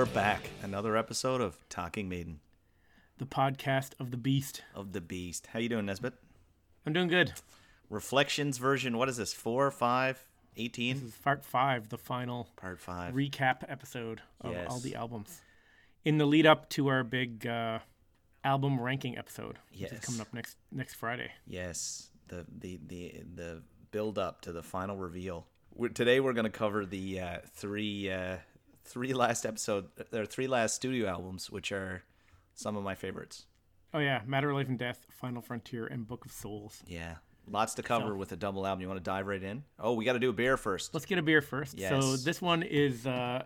we're back. Another episode of Talking Maiden the podcast of the beast. of the Beast. How you doing, Nesbit? I'm doing good. Reflections version. What is this? Four, five, This eighteen? is part five, the final Part five. recap episode of all the albums. In the lead up to our big uh, album ranking episode, which is Yes. coming up next next Friday. yes. The the the the build up to the final reveal. We're, today we're going to cover the uh, three uh, three last episode. There are three last studio albums, which are some of my favorites. Oh yeah, Matter, of Life and Death, Final Frontier, and Book of Souls. Yeah, lots to cover So- with a double album. You want to dive right in? Oh, we got to do a beer first. Let's get a beer first. So this one is uh,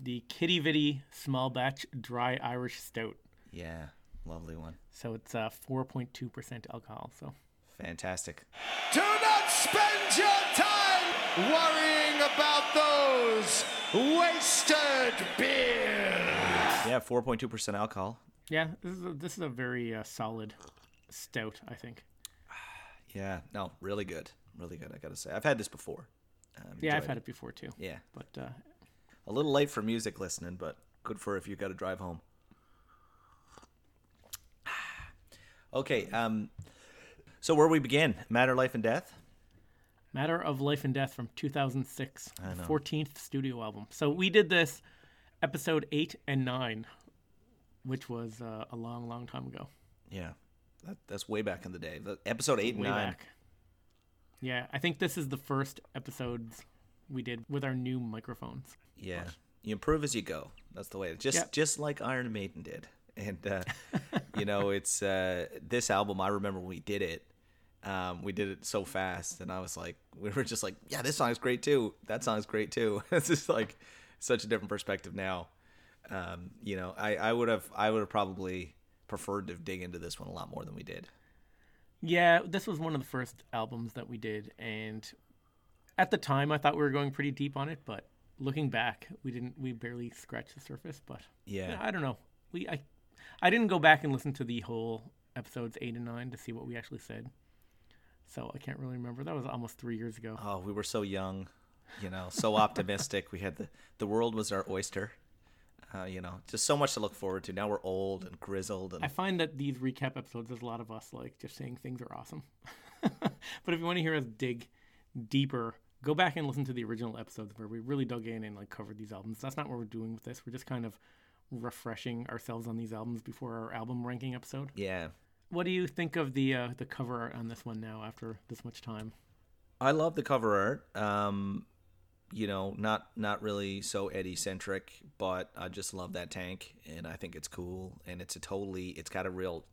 the Quidi Vidi Small Batch Dry Irish Stout. Yeah, lovely one. So it's uh, 4.2% alcohol. So Fantastic. Do not spend your time worrying about those wasted beers. Yeah, four point two percent alcohol. yeah, this is a, this is a very uh, solid stout, I think. Yeah, no, really good, really good. I gotta say, I've had this before. Um, Yeah, I've enjoyed had it before too. Yeah, But uh, a little late for music listening, but good for if you got to drive home. Okay, um, so where we begin? Matter, life, and death. Matter of Life and Death from 2006, I know. 14th studio album. So we did this episode 8 and 9, which was uh, a long, long time ago. Yeah, that, that's way back in the day. The episode eight and Way nine. back. Yeah, I think this is the first episodes we did with our new microphones. Yeah, you improve as you go. That's the way. Just Yep. just like Iron Maiden did, and uh, you know, it's uh, this album. I remember when we did it. Um, we did it so fast, and I was like, we were just like, yeah, this song is great too. That song's great too. it's just like such a different perspective now. Um, you know, I I would have I would have probably preferred to dig into this one a lot more than we did. Yeah, this was one of the first albums that we did, and at the time I thought we were going pretty deep on it, but looking back, we didn't. We barely scratched the surface. But Yeah. I don't know. We I I didn't go back and listen to the whole episodes eight and nine to see what we actually said, so I can't really remember. That was almost three years ago. Oh, we were so young, you know, so optimistic. we had the the world was our oyster. Uh, you know, just so much to look forward to. Now we're old and grizzled, and I find that these recap episodes, there's a lot of us like just saying things are awesome. but if you want to hear us dig deeper, go back and listen to the original episodes where we really dug in and like covered these albums. That's not what we're doing with this. We're just kind of refreshing ourselves on these albums before our album ranking episode. yeah, What do you think of the uh, the cover art on this one now after this much time? I love the cover art. Um, you know, not not really so Eddie centric, but I just love that tank, and I think it's cool, and it's a totally, it's got a real,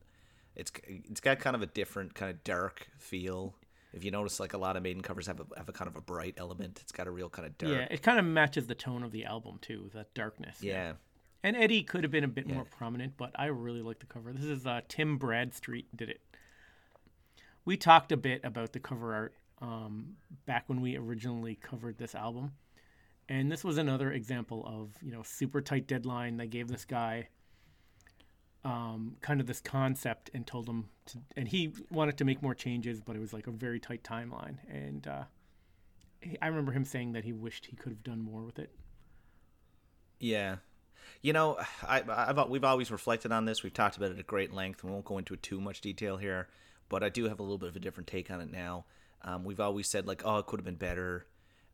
it's it's got kind of a different kind of dark feel. If you notice, like a lot of Maiden covers have a have a kind of a bright element. It's got a real kind of dark. Yeah, it kind of matches the tone of the album too, that darkness. yeah. And Eddie could have been a bit more prominent, but I really like the cover. This is uh, Tim Bradstreet did it. We talked a bit about the cover art um, back when we originally covered this album, and this was another example of you know super tight deadline. They gave this guy um, kind of this concept and told him to, and he wanted to make more changes, but it was like a very tight timeline. And uh, I remember him saying that he wished he could have done more with it. Yeah. You know, I, I've we've always reflected on this. We've talked about it at great length. We won't go into too much detail here, but I do have a little bit of a different take on it now. Um, we've always said like, oh, it could have been better.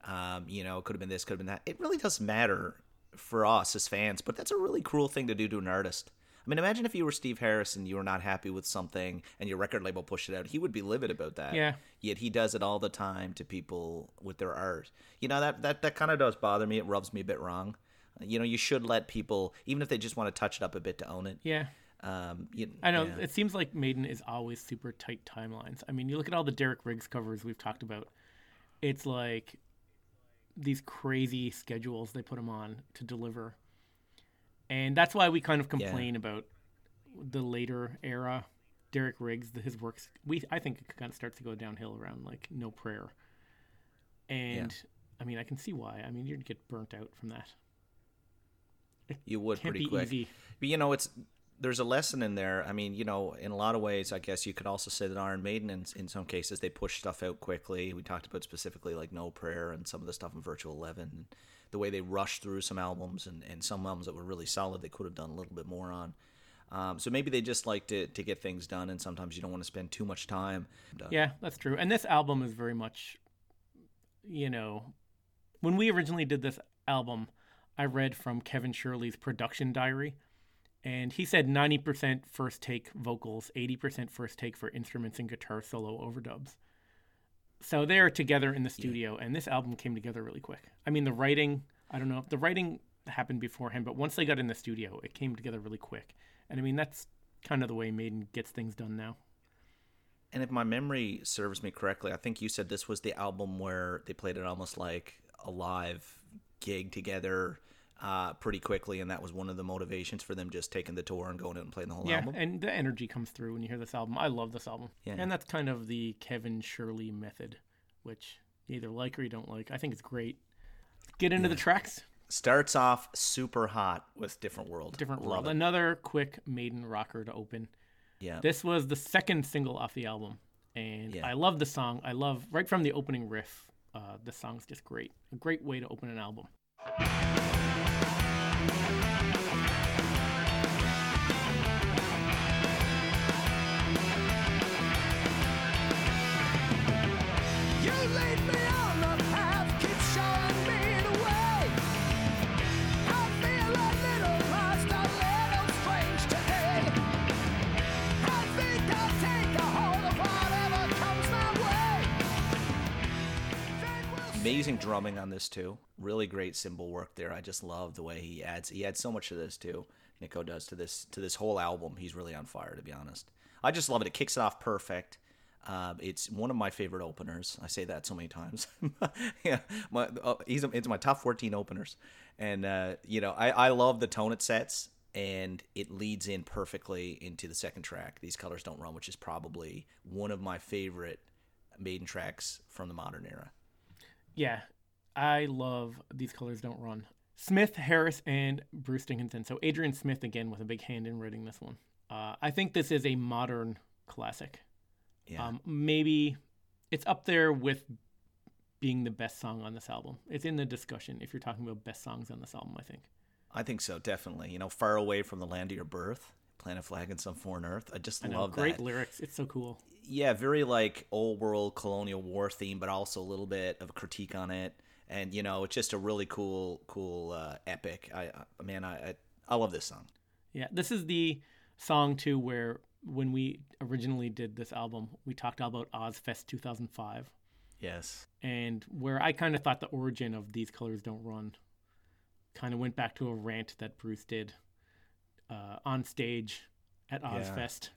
Um, you know, it could have been this, could have been that. It really doesn't matter for us as fans, but that's a really cruel thing to do to an artist. I mean, imagine if you were Steve Harris and you were not happy with something and your record label pushed it out. He would be livid about that. Yeah. Yet he does it all the time to people with their art. You know that that that kind of does bother me. It rubs me a bit wrong. You know, you should let people, even if they just want to touch it up a bit, to own it. Yeah. Um, you, I know yeah. it seems like Maiden is always super tight timelines. I mean, you look at all the Derek Riggs covers we've talked about. It's like these crazy schedules they put them on to deliver, and that's why we kind of complain about the later era Derek Riggs. His works, we I think it kind of starts to go downhill around like No Prayer, and I mean I can see why. I mean you'd get burnt out from that. You would Can't pretty quick. easy. But you know, it's there's a lesson in there. I mean, you know, in a lot of ways, I guess you could also say that Iron Maiden, in, in some cases, they push stuff out quickly. We talked about specifically like No Prayer and some of the stuff in Virtual Eleven, the way they rushed through some albums and, and some albums that were really solid, they could have done a little bit more on. Um, so maybe they just like to, to get things done, and sometimes you don't want to spend too much time. Yeah, that's true. And this album is very much, you know, when we originally did this album, I read from Kevin Shirley's production diary and he said 90% first take vocals, 80% first take for instruments and guitar solo overdubs. So they're together in the studio, yeah. and this album came together really quick. I mean, the writing, I don't know if the writing happened beforehand, but once they got in the studio, it came together really quick. And I mean, that's kind of the way Maiden gets things done now. And if my memory serves me correctly, I think you said this was the album where they played it almost like a live gig together uh, pretty quickly, and that was one of the motivations for them just taking the tour and going out and playing the whole yeah, album. and the energy comes through when you hear this album. I love this album, yeah. and that's kind of the Kevin Shirley method, which you either like or you don't like. I think it's great. Get into yeah. the tracks. Starts off super hot with Different World. Different World. Another quick Maiden rocker to open. Yeah. This was the second single off the album, and yeah. I love the song. I love right from the opening riff. Uh, the song's just great. A great way to open an album. Amazing drumming on this too. Really great cymbal work there. I just love the way he adds. He adds so much to this too. Nicko does to this to this whole album. He's really on fire to be honest. I just love it. It kicks it off perfect. Uh, it's one of my favorite openers. I say that so many times. yeah, my, uh, he's it's my top 14 openers, and uh, you know I, I love the tone it sets, and it leads in perfectly into the second track. These colors don't run, which is probably one of my favorite Maiden tracks from the modern era. Yeah, I love These Colors Don't Run. Smith, Harris, and Bruce Dickinson. So Adrian Smith again with a big hand in writing this one. Uh, I think this is a modern classic. Yeah. Um, maybe it's up there with being the best song on this album. It's in the discussion if you're talking about best songs on this album, I think. I think so, definitely. You know, Far Away from the Land of Your Birth, Plant a Flag in Some Foreign Earth. I just I know, love great that. lyrics. It's so cool. Yeah, very like old world colonial war theme, but also a little bit of a critique on it. And you know, it's just a really cool, cool uh, epic. I, I man, I, I I love this song. Yeah, this is the song too where when we originally did this album, we talked about Ozzfest 2005. Yes. And where I kind of thought the origin of These Colors Don't Run kind of went back to a rant that Bruce did on stage at Ozzfest.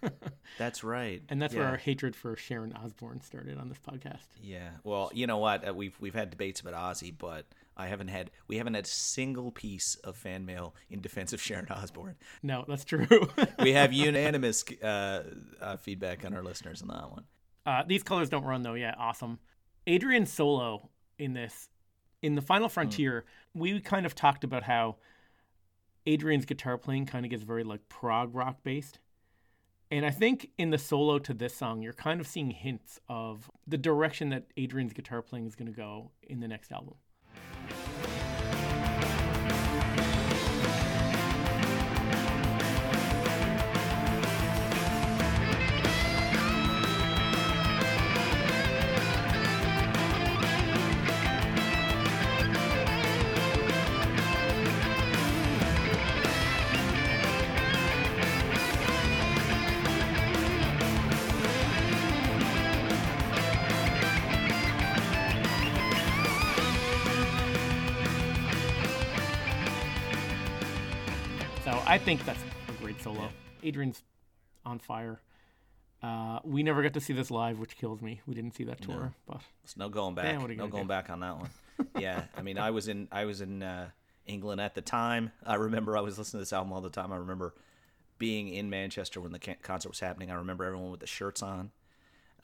Yeah. That's right. and that's yeah. where our hatred for Sharon Osbourne started on this podcast. Yeah. Well, you know what? Uh, we've we've had debates about Ozzy, but I haven't had we haven't had a single piece of fan mail in defense of Sharon Osbourne. No, that's true. we have unanimous uh, uh, feedback on our listeners on that one. Uh, these colors don't run though. Yeah, awesome. Adrian solo in this in the Final Frontier. Mm. We kind of talked about how Adrian's guitar playing kind of gets very like prog rock based. And I think in the solo to this song, you're kind of seeing hints of the direction that Adrian's guitar playing is going to go in the next album. Think that's a great solo. Adrian's on fire. Uh, we never got to see this live, which kills me. We didn't see that tour, no. but it's no going back. Man, no going do? back on that one. yeah, I mean, I was in I was in uh, England at the time. I remember I was listening to this album all the time. I remember being in Manchester when the concert was happening. I remember everyone with the shirts on,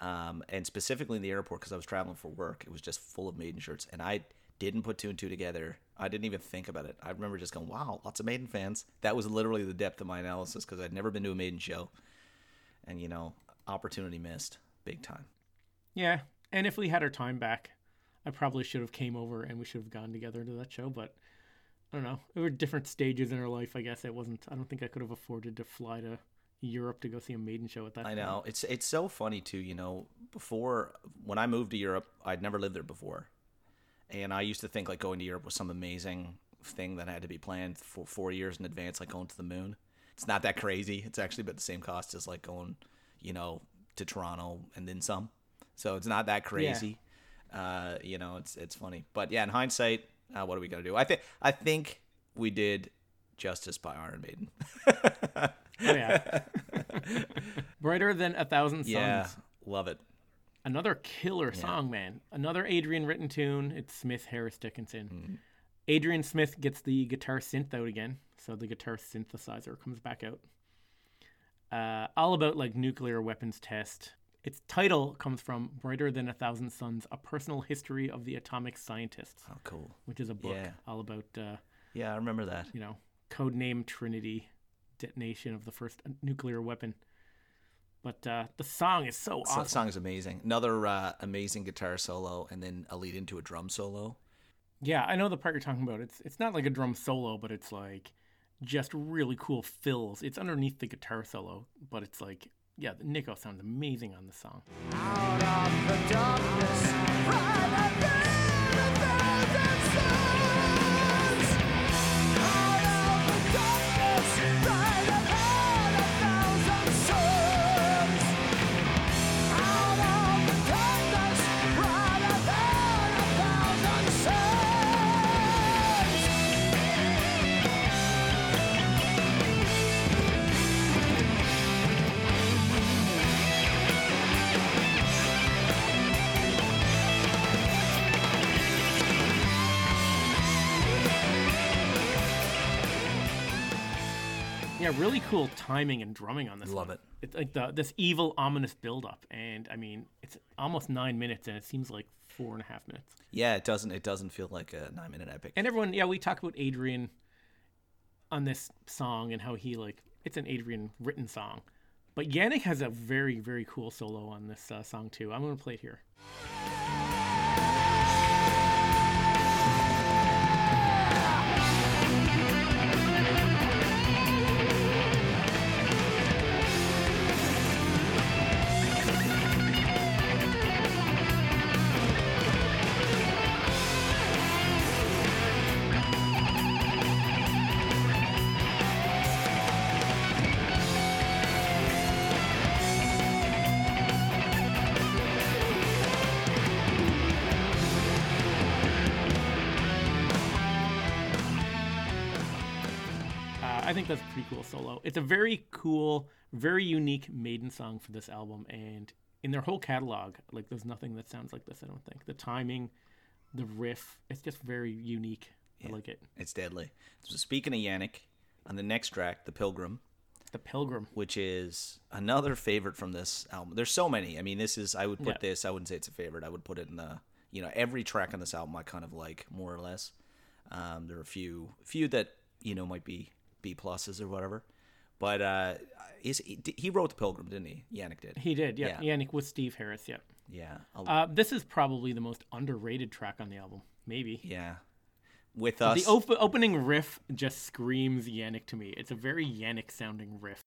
um, and specifically in the airport because I was traveling for work. It was just full of Maiden shirts, and I didn't put two and two together. I didn't even think about it. I remember just going, "Wow, lots of Maiden fans." That was literally the depth of my analysis because I'd never been to a Maiden show, and you know, opportunity missed big time. Yeah, and if we had our time back, I probably should have came over and we should have gone together to that show. But I don't know. There were different stages in our life. I guess it wasn't. I don't think I could have afforded to fly to Europe to go see a Maiden show at that. I point. know it's it's so funny too. You know, before when I moved to Europe, I'd never lived there before, and I used to think like going to Europe was some amazing thing that had to be planned for four years in advance, like going to the moon. It's not that crazy. It's actually about the same cost as like going, you know, to Toronto and then some. So it's not that crazy. Uh, you know, it's it's funny, but yeah, in hindsight, uh, what are we gonna do? I think I think we did justice by Iron Maiden. Oh yeah. Brighter than a thousand suns. yeah, love it. Another killer song, man. Another Adrian written tune. It's Smith Harris Dickinson. Mm-hmm. Adrian Smith gets the guitar synth out again, so the guitar synthesizer comes back out. Uh, all about like nuclear weapons test. Its title comes from Brighter Than a Thousand Suns: A Personal History of the Atomic Scientists, Oh, cool. which is a book Yeah. all about uh, Yeah, I remember that. you know codename Trinity detonation of the first nuclear weapon. But uh, the song is so awesome. awesome. song is amazing. Another uh, amazing guitar solo, and then a lead into a drum solo. Yeah, I know the part you're talking about. It's it's not like a drum solo, but it's like just really cool fills. It's underneath the guitar solo, but it's like yeah, the Nicko sounds amazing on the song. Really cool timing and drumming on this. Love one. it. It's like the this evil, ominous buildup, and I mean, it's almost nine minutes, and it seems like four and a half minutes. Yeah, it doesn't it doesn't feel like a nine minute epic. And everyone, yeah, we talk about Adrian on this song and how he like it's an Adrian written song, but Janick has a very very cool solo on this uh, song too. I'm gonna play it here. Solo. It's a very cool, very unique maiden song for this album, and in their whole catalog, like there's nothing that sounds like this. I don't think the timing, the riff, it's just very unique. I like it. It's deadly. So speaking of Janick, on the next track, The Pilgrim, The Pilgrim. which is another favorite from this album. There's so many. I mean, this is I would put Yeah. this. I wouldn't say it's a favorite. I would put it in the you know every track on this album I kind of like more or less. Um, there are a few few that you know might be B pluses or whatever, but uh, is he wrote The Pilgrim, didn't he? Janick did. He did, yeah. Yeah. Janick with Steve Harris, yeah. Yeah, Uh, this is probably the most underrated track on the album, maybe. yeah. With us, The op- opening riff just screams Janick to me. It's a very Janick sounding riff.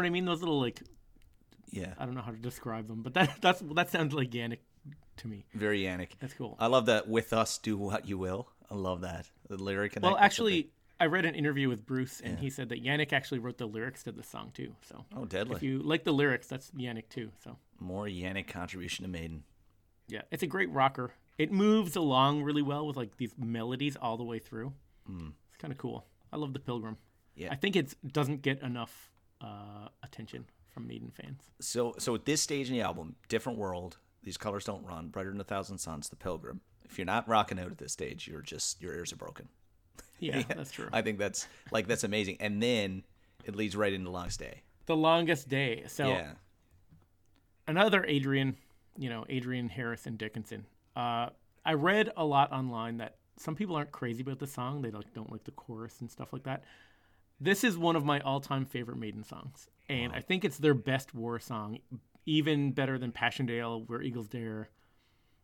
What I mean? Those little like yeah, I don't know how to describe them, but that that's that sounds like Janick to me. very Janick. That's cool. I love that. With us, do what you will. I love that the lyric. well, actually, I read an interview with Bruce, and he said that Janick actually wrote the lyrics to the song too. So oh, deadly. if you like the lyrics, that's Janick too. So More Janick contribution to Maiden. Yeah, it's a great rocker. It moves along really well with like these melodies all the way through. Hmm. It's kind of cool. I love the Pilgrim. Yeah. I think it doesn't get enough uh, attention from Maiden fans. So so at this stage in the album, different world. These colors don't run. Brighter than a thousand suns. The Pilgrim. If you're not rocking out at this stage, you're just your ears are broken. Yeah, that's true. I think that's like that's amazing. And then it leads right into the Longest Day. the longest day. So Yeah. another Adrian, you know, Adrian Harris and Dickinson. Uh, I read a lot online that some people aren't crazy about the song. They like don't like the chorus and stuff like that. This is one of my all-time favorite Maiden songs, and I think it's their best war song, even better than Passchendaele, Where Eagles Dare.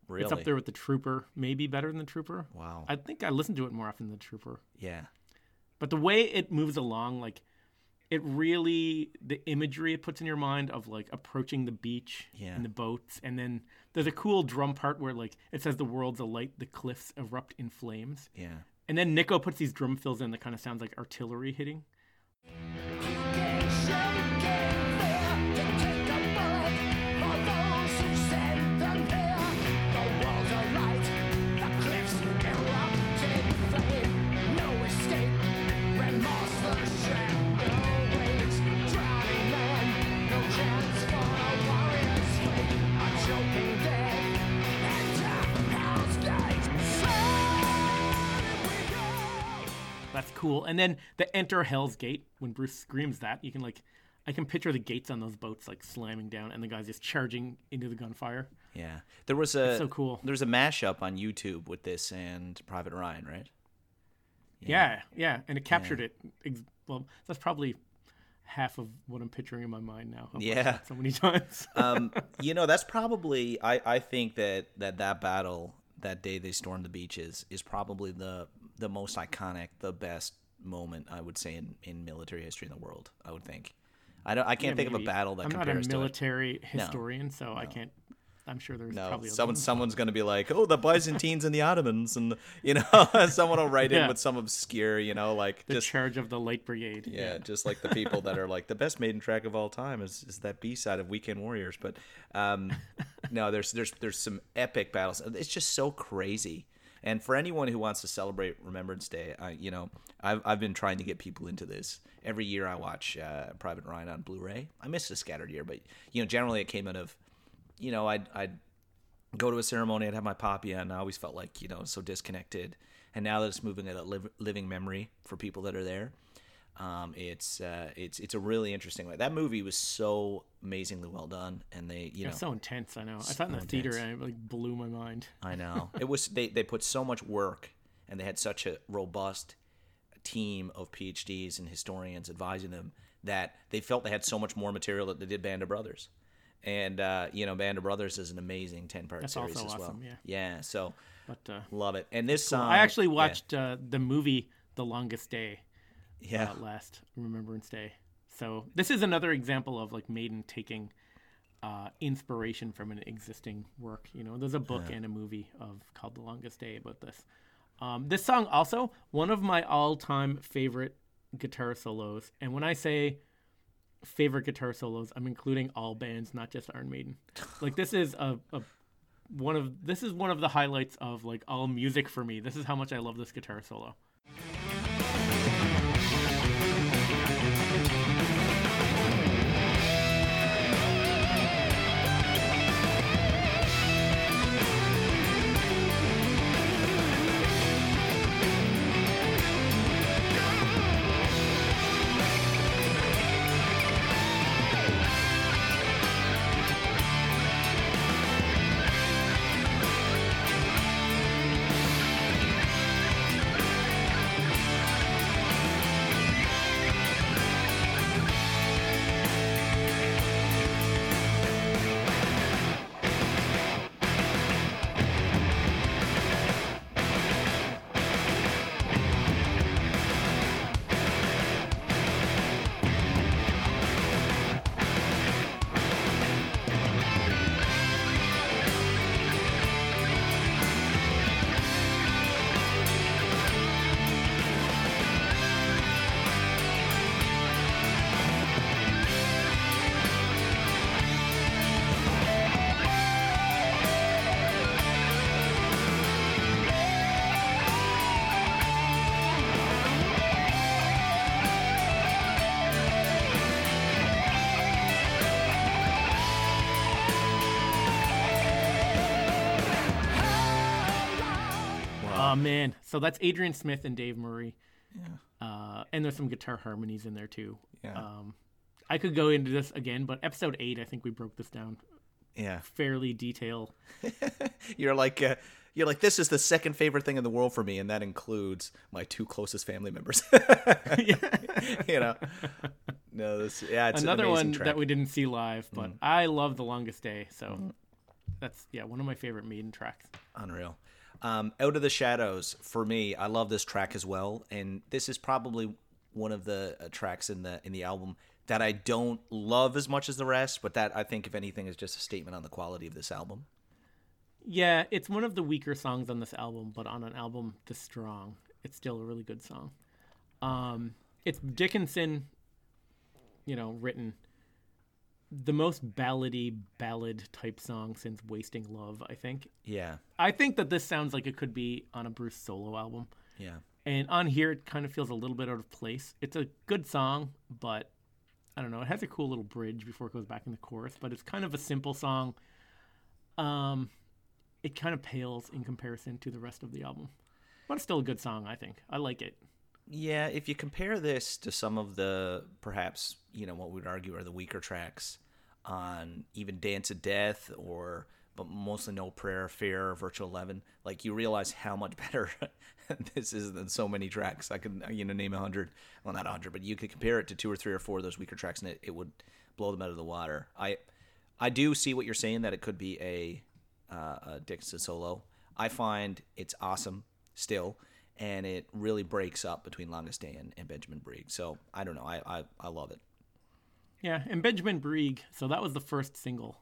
Really. It's up there with the Trooper, maybe better than the Trooper. Wow. I think I listen to it more often than the Trooper. yeah. But the way it moves along, like it really the imagery it puts in your mind of like approaching the beach Yeah. and the boats, and then there's a cool drum part where like it says the world's alight, the cliffs erupt in flames, Yeah. And then Nicko puts these drum fills in that kind of sounds like artillery hitting. Cool. And then the enter Hell's Gate when Bruce screams that you can like. I can picture the gates on those boats like slamming down and the guys just charging into the gunfire. Yeah. There was a so cool. There's a mashup on YouTube with this and Private Ryan, right? Yeah, yeah, and it captured it. Well, that's probably half of what I'm picturing in my mind now. I've Yeah. so many times. um, you know, that's probably I, I think that, that that battle that day they stormed the beaches is probably the the most iconic, the best moment I would say in, in military history in the world. I would think. I don't. I can't Yeah, think of a battle that compares to that. I'm not a military historian, so I can't. I'm sure there's No, probably someone someone's going to be like, "Oh, the Byzantines and the Ottomans," and you know, someone will write in with some obscure, you know, like the just charge of the light brigade. yeah, just like the people that are like the best maiden track of all time is, is that B side of Weekend Warriors. But um, no, there's there's there's some epic battles. It's just so crazy. And for anyone who wants to celebrate Remembrance Day, I you know I've I've been trying to get people into this. Every year I watch uh, Private Ryan on Blu-ray. I missed a scattered year, but you know generally it came out of you know I'd I'd go to a ceremony, I'd have my poppy and I always felt like you know so disconnected. And now that it's moving at a liv- living memory for people that are there, um, it's uh, it's it's a really interesting way. That movie was so amazingly well done, and they you know It's so intense. I know. I saw it in the So theater intense. and it like blew my mind. I know it was they they put so much work, and they had such a robust team of PhDs and historians advising them that they felt they had so much more material that they did Band of Brothers. And uh, you know, Band of Brothers is an amazing ten part series as well. yeah. yeah, so But uh, love it. And this song, I actually yeah, watched uh, the movie The Longest Day yeah, uh, last Remembrance Day. So this is another example of like Maiden taking uh, inspiration from an existing work. You know, there's a book and a movie of called The Longest Day about this. Um, this song also one of my all-time favorite guitar solos, and when I say favorite guitar solos, I'm including all bands, not just Iron Maiden. Like this is a, a one of this is one of the highlights of like all music for me. This is how much I love this guitar solo. So that's Adrian Smith and Dave Murray. Yeah. Uh, and there's some guitar harmonies in there too. Yeah. Um, I could go into this again, but episode eight, I think we broke this down Yeah. fairly detail. You're like uh, you're like this is the second favorite thing in the world for me, and that includes my two closest family members. you know. No, this yeah, it's Another an one track. that we didn't see live, but I love the longest day. So that's yeah, one of my favorite Maiden tracks. Unreal. Um, Out of the Shadows for me, I love this track as well, and this is probably one of the uh, tracks in the in the album that I don't love as much as the rest, but that I think, if anything, is just a statement on the quality of this album. Yeah, it's one of the weaker songs on this album, but on an album this strong, it's still a really good song. Um, it's Dickinson, you know, written the most ballady ballad type song since Wasting Love, I think. Yeah, I think that this sounds like it could be on a Bruce solo album. yeah, And on here, it kind of feels a little bit out of place. It's a good song, but I don't know. It has a cool little bridge before it goes back in the chorus, but it's kind of a simple song. Um, it kind of pales in comparison to the rest of the album, but it's still a good song. I think I like it. Yeah. If you compare this to some of the perhaps you know what we'd argue are the weaker tracks on even Dance of Death or but mostly No Prayer, Fear, Virtual Eleven, like you realize how much better this is than so many tracks. I could you know name a hundred, well not a hundred, but you could compare it to two or three or four of those weaker tracks, and it, it would blow them out of the water. I I do see what you're saying that it could be a, uh, a Dixon solo. I find it's awesome still, and it really breaks up between Longest Day and, and Benjamin Breeg. So I don't know, I I, I love it. Yeah, and Benjamin Breeg. So that was the first single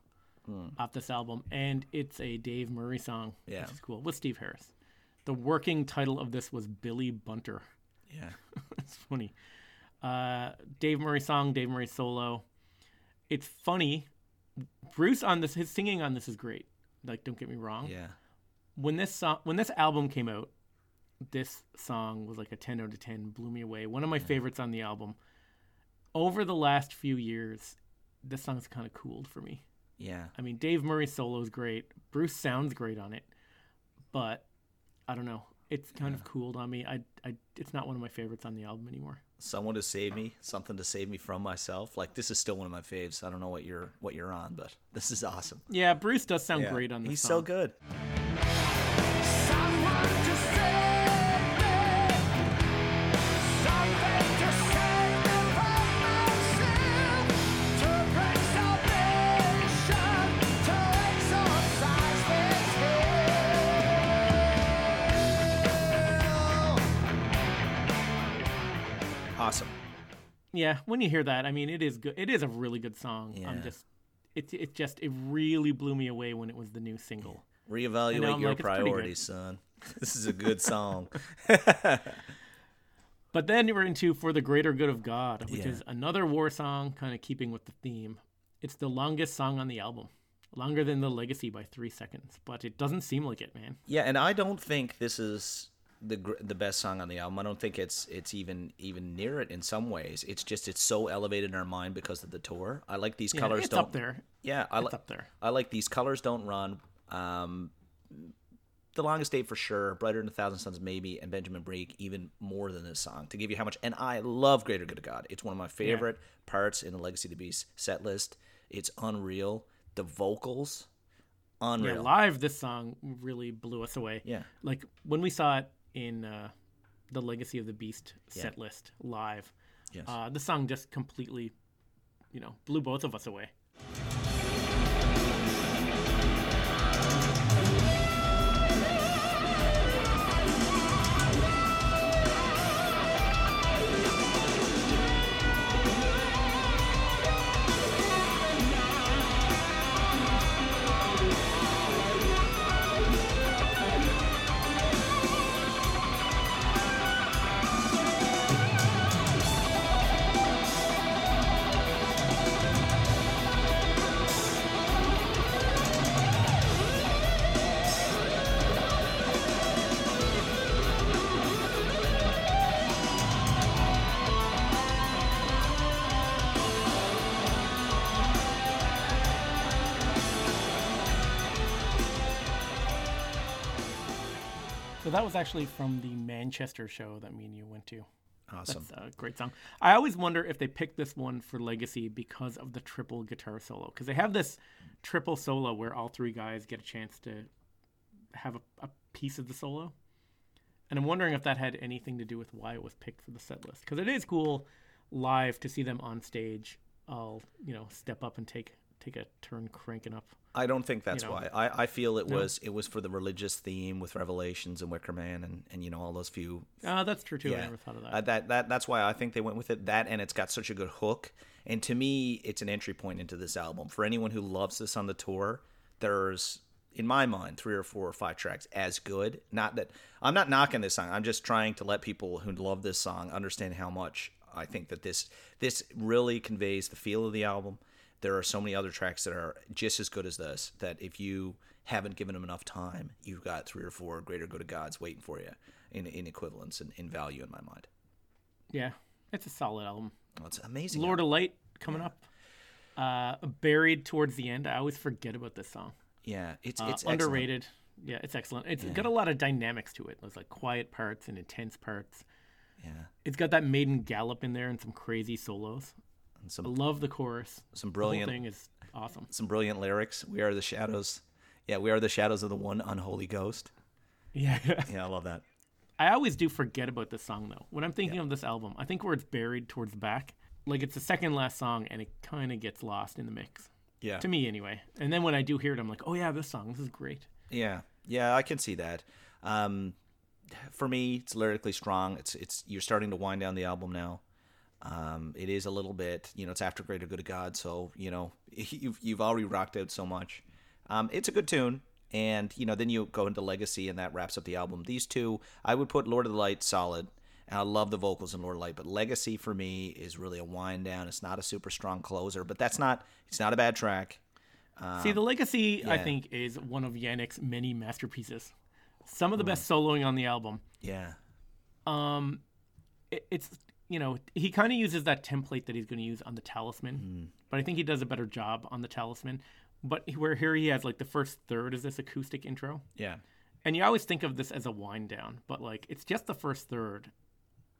off this album, and it's a Dave Murray song, Yeah. which is cool with Steve Harris. The working title of this was Billy Bunter. Yeah, it's funny. Uh, Dave Murray song, Dave Murray solo. It's funny. Bruce on this, his singing on this is great. Like, don't get me wrong. yeah, When this song, when this album came out, this song was like a ten out of ten. Blew me away. One of my favorites on the album. Over the last few years, this song's kind of cooled for me. yeah. I mean, Dave Murray's solo is great. Bruce sounds great on it, but I don't know. It's kind of cooled on me. I, I, it's not one of my favorites on the album anymore. Someone to save me, something to save me from myself. Like this is still one of my faves. I don't know what you're what you're on, but this is awesome. Yeah, Bruce does sound Yeah. great on this He's song. so good. Yeah, when you hear that, I mean, it is good. It is a really good song. I'm just, it, it just, it really blew me away when it was the new single. Reevaluate know, your like, it's pretty good. priorities, son. This is a good song. But then we're into For the Greater Good of God, which Yeah. is another war song, kind of keeping with the theme. It's the longest song on the album, longer than The Legacy by three seconds, but it doesn't seem like it, man. Yeah, and I don't think this is the gr- the best song on the album. I don't think it's it's even even near it in some ways. It's just it's so elevated in our mind because of the tour. I like these Yeah, colors it's don't up there. Yeah, I like up there. I like these colors don't run. Um, the longest day for sure, brighter than a thousand suns maybe, and Benjamin Breeg even more than this song to give you how much. And I love Greater Good of God. It's one of my favorite parts in the Legacy of the Beast set list. It's unreal. The vocals, Yeah, unreal. live, this song really blew us away. Yeah. Like when we saw it in uh, the Legacy of the Beast set list live, Yes. uh, the song just completely, you know, blew both of us away. That was actually from the Manchester show that me and you went to. Awesome. That's a great song. I always wonder if they picked this one for Legacy because of the triple guitar solo. Because they have this triple solo where all three guys get a chance to have a, a piece of the solo. And I'm wondering if that had anything to do with why it was picked for the set list. Because it is cool live to see them on stage. I'll you know step up and take take a turn cranking up. I don't think that's know. why. I, I feel it No? was it was for the religious theme with Revelations and Wicker Man and, and you know all those few Ah, that's true too. I never thought of that. Uh, that that that's why I think they went with it. That and it's got such a good hook. And to me, it's an entry point into this album for anyone who loves this on the tour. There's, in my mind, three or four or five tracks as good. Not that I'm not knocking this song. I'm just trying to let people who love this song understand how much I think that this this really conveys the feel of the album. There are so many other tracks that are just as good as this. That if you haven't given them enough time, you've got three or four greater good of gods waiting for you in in equivalence and in value in my mind. yeah, it's a solid album. Well, it's amazing. Lord of Light coming up. Uh, buried towards the end. I always forget about this song. yeah, it's Uh, it's excellent. underrated. Yeah, it's excellent. It's got a lot of dynamics to it. There's like quiet parts and intense parts. Yeah, It's got that maiden gallop in there and some crazy solos. And I some love the chorus. some brilliant thing is awesome. some brilliant lyrics. We are the shadows. Yeah, we are the shadows of the one unholy ghost. Yeah. Yeah, I love that. I always do forget about this song though. When I'm thinking of this album, I think where it's buried towards the back, like it's the second last song and it kind of gets lost in the mix. Yeah, To me anyway. And then when I do hear it, I'm like, oh yeah, this song, this is great. yeah, yeah. I can see that. Um, for me, it's lyrically strong. It's it's you're starting to wind down the album now. Um, it is a little bit, you know, it's after Greater Good of God, so you know you've you've already rocked out so much. Um, it's a good tune, and you know then you go into Legacy, and that wraps up the album. These two, I would put Lord of the Light solid, and I love the vocals in Lord of the Light, but Legacy for me is really a wind down. It's not a super strong closer, but that's not it's not a bad track. See, the Legacy, I Um, think, is one of Janick's many masterpieces. Some of the best soloing on the album. Yeah, Um, it, it's you know he kind of uses that template that he's going to use on the Talisman, Hmm. but I think he does a better job on the Talisman. But where here he has like the first third is this acoustic intro, yeah, and you always think of this as a wind down, but like it's just the first third.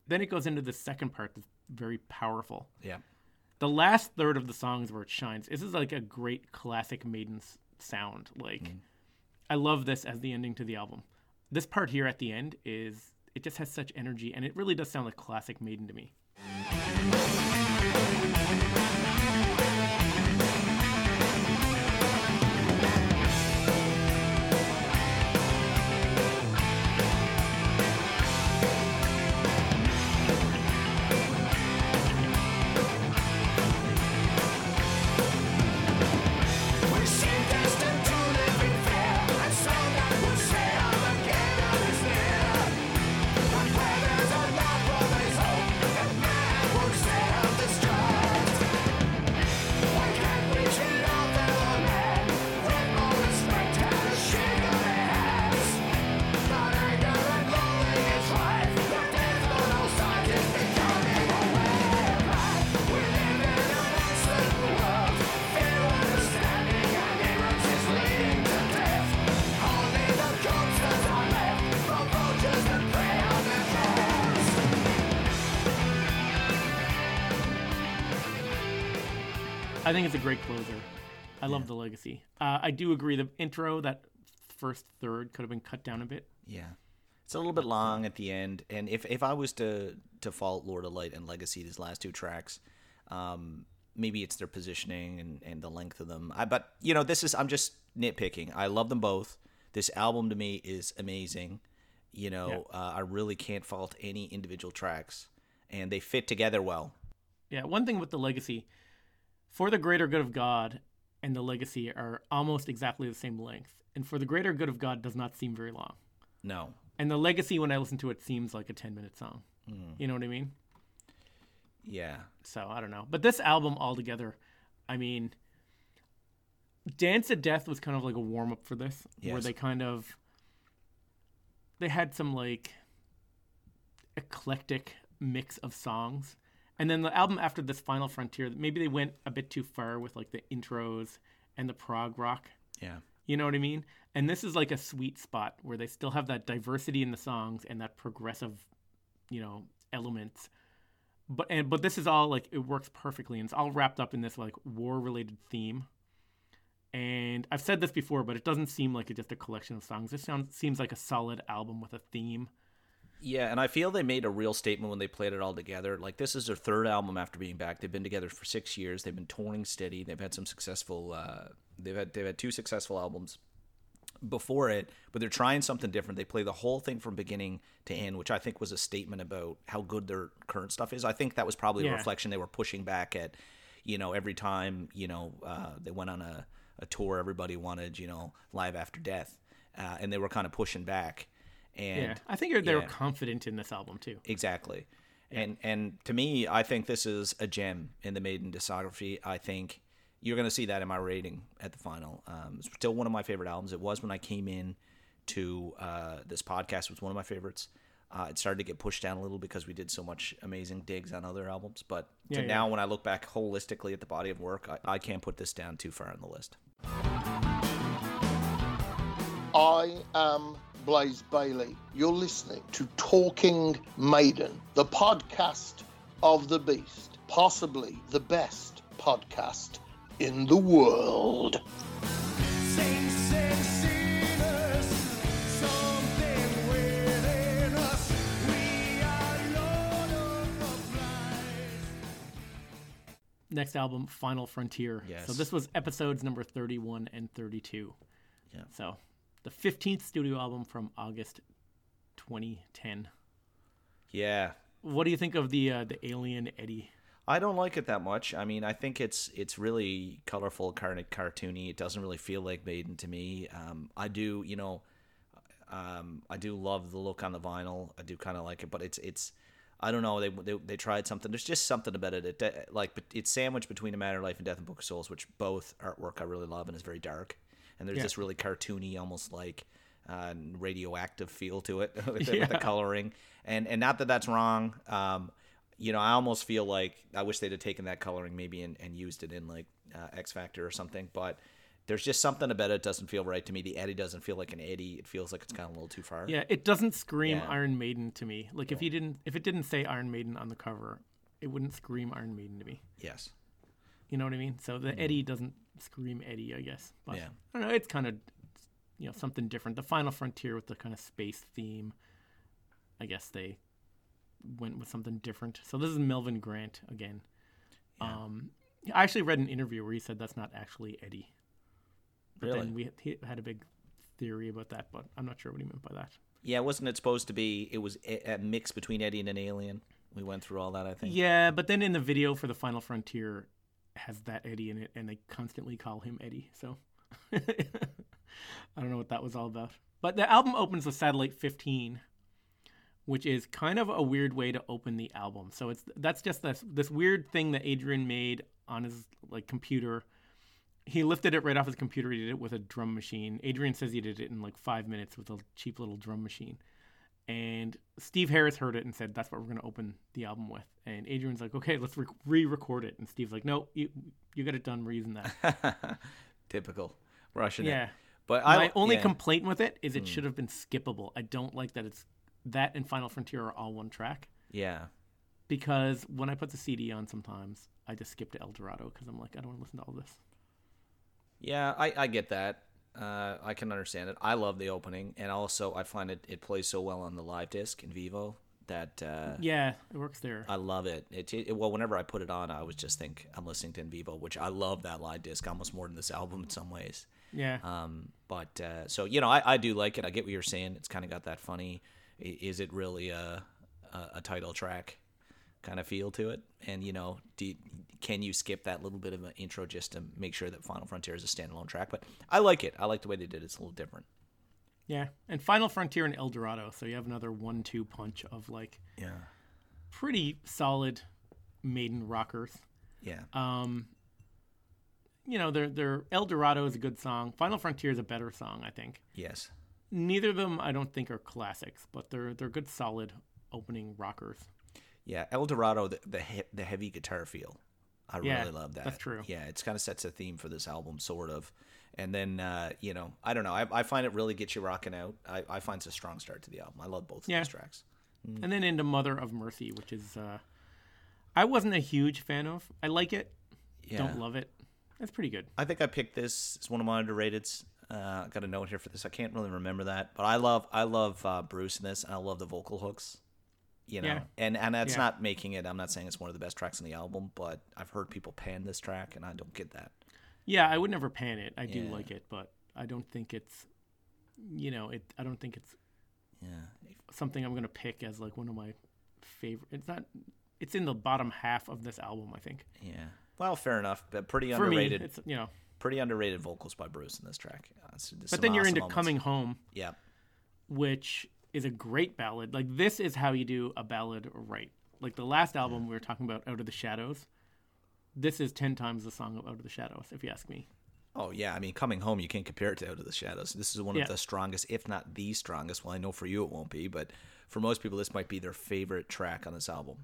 Then it goes into the second part that's very powerful. yeah. The last third of the song is where it shines. This is like a great classic Maiden sound. Like, Mm. I love this as the ending to the album. This part here at the end is it just has such energy, and it really does sound like classic Maiden to me. Think it's a great closer. I love the legacy. Uh, I do agree. The intro, that first third, could have been cut down a bit. Yeah. It's a little bit long at the end, and if, if I was to to fault Lord of Light and Legacy, these last two tracks, um, maybe it's their positioning and, and the length of them. I, but you know, this is I'm just nitpicking. I love them both. This album to me is amazing. You know, uh, I really can't fault any individual tracks, and they fit together well. Yeah, one thing with the legacy, for the greater good of God and the legacy are almost exactly the same length. And for the greater good of God does not seem very long. No, And the legacy, when I listen to it, seems like a 10 minute song. Mm. You know what I mean? yeah, So I don't know. But this album altogether, I mean, Dance of Death was kind of like a warm up for this, where they kind of they had some like eclectic mix of songs. And then the album after this Final Frontier, maybe they went a bit too far with like the intros and the prog rock. yeah, You know what I mean? And this is like a sweet spot where they still have that diversity in the songs and that progressive, you know, elements. But and but this is all like it works perfectly and it's all wrapped up in this like war related theme. And I've said this before, but it doesn't seem like it's just a collection of songs. This sounds seems like a solid album with a theme. Yeah, and I feel they made a real statement when they played it all together. Like this is their third album after being back. They've been together for six years. They've been touring steady. They've had some successful. Uh, they've had they've had two successful albums before it, but they're trying something different. They play the whole thing from beginning to end, which I think was a statement about how good their current stuff is. I think that was probably a reflection they were pushing back at. You know, every time you know uh, they went on a, a tour, everybody wanted you know live after death, uh, and they were kind of pushing back. And yeah, I think they're, they're yeah. confident in this album too. Exactly. And and to me, I think this is a gem in the Maiden discography. I think you're going to see that in my rating at the final. Um, it's still one of my favorite albums. It was when I came in to uh, this podcast. It was one of my favorites. Uh, it started to get pushed down a little because we did so much amazing digs on other albums. But to Yeah, yeah. now, when I look back holistically at the body of work, I, I can't put this down too far on the list. I am Blaze Bayley. You're listening to Talking Maiden, the podcast of the Beast, possibly the best podcast in the world. Saints and sinners, something within us. We are Lord of the Flies. Next album, Final Frontier. Yes. So this was episodes number 31 and 32. Yeah. So the 15th studio album from August 2010. Yeah, What do you think of the uh, the Alien Eddie? I don't like it that much. I mean, I think it's it's really colorful, kind of cartoony. It doesn't really feel like Maiden to me. Um, I do, you know, um, I do love the look on the vinyl. I do kind of like it, but it's it's. I don't know. They, they they tried something. There's just something about it. It like but it's sandwiched between A Matter of Life and Death and Book of Souls, which both artwork I really love and is very dark. And there's Yeah. this really cartoony, almost like uh, radioactive feel to it with, the, Yeah. with the coloring. And and not that that's wrong. Um, you know, I almost feel like I wish they'd have taken that coloring maybe and, and used it in like uh, X Factor or something. But there's just something about it doesn't feel right to me. The Eddie doesn't feel like an Eddie. It feels like it's gone a little too far. Yeah, it doesn't scream Yeah. Iron Maiden to me. Like if you didn't if it didn't say Iron Maiden on the cover, it wouldn't scream Iron Maiden to me. Yes. You know what I mean? So the Eddie doesn't scream Eddie, I guess. But Yeah. I don't know, it's kind of you know, something different. The Final Frontier with the kind of space theme. I guess they went with something different. So this is Melvyn Grant again. Um I actually read an interview where he said that's not actually Eddie. But Really? then we he had a big theory about that, but I'm not sure what he meant by that. Yeah, wasn't it supposed to be? It was a, a mix between Eddie and an alien. We went through all that, I think. Yeah, but then in the video for the Final Frontier has that Eddie in it, and they constantly call him Eddie. So I don't know what that was all about. But the album opens with Satellite 15, which is kind of a weird way to open the album. So it's that's just this this weird thing that Adrian made on his like computer. He lifted it right off his computer. He did it with a drum machine. Adrian says he did it in like five minutes with a cheap little drum machine. And Steve Harris heard it and said, "That's what we're going to open the album with." And Adrian's like, "Okay, let's re- re-record it." And Steve's like, "No, you you got it done. We're using that." Typical Russian. yeah. But My I only yeah. complaint with it is it hmm. should have been skippable. I don't like that it's that and Final Frontier are all one track yeah. because when I put the CD on, sometimes I just skip to El Dorado because I'm like, I don't want to listen to all this. Yeah, I, I get that. Uh, I can understand it. I love the opening, and also I find it it plays so well on the live disc En Vivo that uh, Yeah, it works there. I love it. It, it. Well, whenever I put it on, I was just think I'm listening to En Vivo, which I love that live disc almost more than this album in some ways. yeah, Um, but uh, so you know, I, I do like it. I get what you're saying. It's kind of got that funny. Is it really a a, a title track kind of feel to it? And you know, do can you skip that little bit of an intro just to make sure that Final Frontier is a standalone track? But I like it. I like the way they did it. It's a little different. yeah. And Final Frontier and El Dorado, so you have another one-two punch of like Yeah. pretty solid maiden rockers. Yeah. Um, you know, they're they're El Dorado is a good song. Final Frontier is a better song, I think. yes. Neither of them, I don't think, are classics, but they're they're good, solid opening rockers. Yeah. El Dorado, the the, he- the heavy guitar feel I Yeah, really love that. that's true. Yeah, it's kind of sets a theme for this album, sort of. And then, uh, you know, I don't know. I, I find it really gets you rocking out. I, I find it's a strong start to the album. I love both Yeah. of these tracks. and then into Mother of Mercy, which is uh, I wasn't a huge fan of. I like it, Yeah. don't love it. That's pretty good. I think I picked this. It's one of my underrateds. Uh, got a note here for this. I can't really remember that, but I love I love uh, Bruce in this, and I love the vocal hooks. You know, Yeah. and and that's Yeah. not making it. I'm not saying it's one of the best tracks on the album, but I've heard people pan this track, and I don't get that. Yeah, I would never pan it. I do Yeah. like it, but I don't think it's, you know, it. I don't think it's Yeah, something I'm gonna pick as like one of my favorite. It's not. It's in the bottom half of this album, I think. yeah. Well, fair enough, but pretty For underrated. me, it's you know. pretty underrated vocals by Bruce in this track. Uh, But then you're awesome into moments. Coming Home, Yeah, which is a great ballad. Like this is how you do a ballad right. Like the last album we were talking about, Out of the Shadows. This is ten times the song of Out of the Shadows, if you ask me. Oh yeah, I mean, coming home, you can't compare it to Out of the Shadows. This is one Yeah. of the strongest, if not the strongest. Well, I know for you it won't be, but for most people, this might be their favorite track on this album.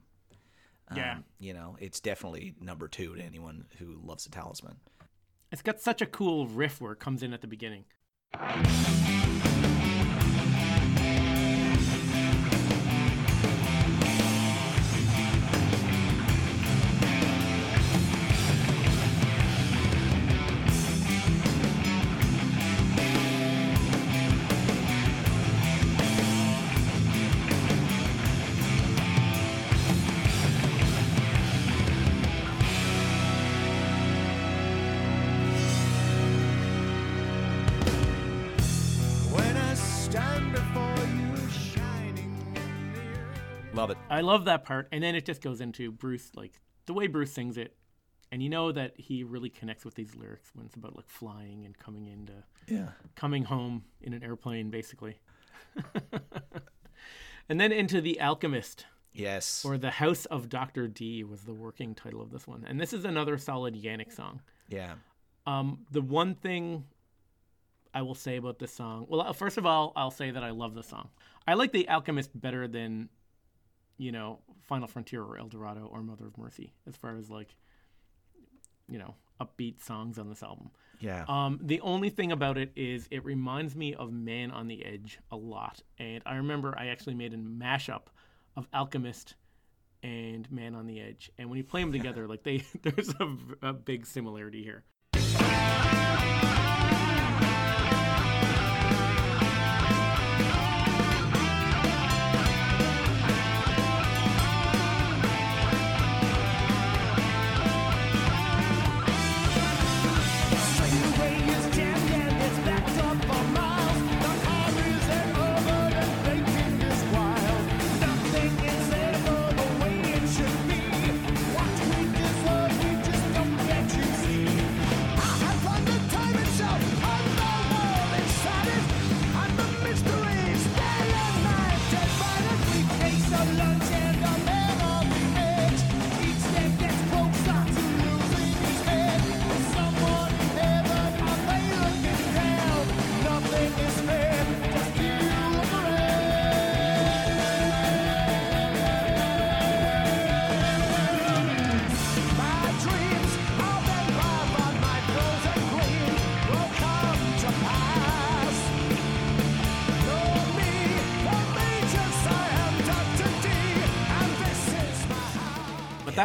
Yeah. Um, you know, it's definitely number two to anyone who loves the Talisman. It's got such a cool riff where it comes in at the beginning. I love that part, and then it just goes into Bruce, like the way Bruce sings it, and you know that he really connects with these lyrics when it's about like flying and coming into Yeah. coming home in an airplane, basically. and then into the Alchemist, Yes. or the House of Doctor D was the working title of this one, and this is another solid Janick song. yeah. Um, the one thing I will say about this song, well, uh, first of all, I'll say that I love the song. I like The Alchemist better than, you know, Final Frontier or El Dorado or Mother of Mercy, as far as like, you know, upbeat songs on this album. Yeah. Um, the only thing about it is it reminds me of Man on the Edge a lot, and I remember I actually made a mashup of Alchemist and Man on the Edge, and when you play them together, like they, there's a, a big similarity here.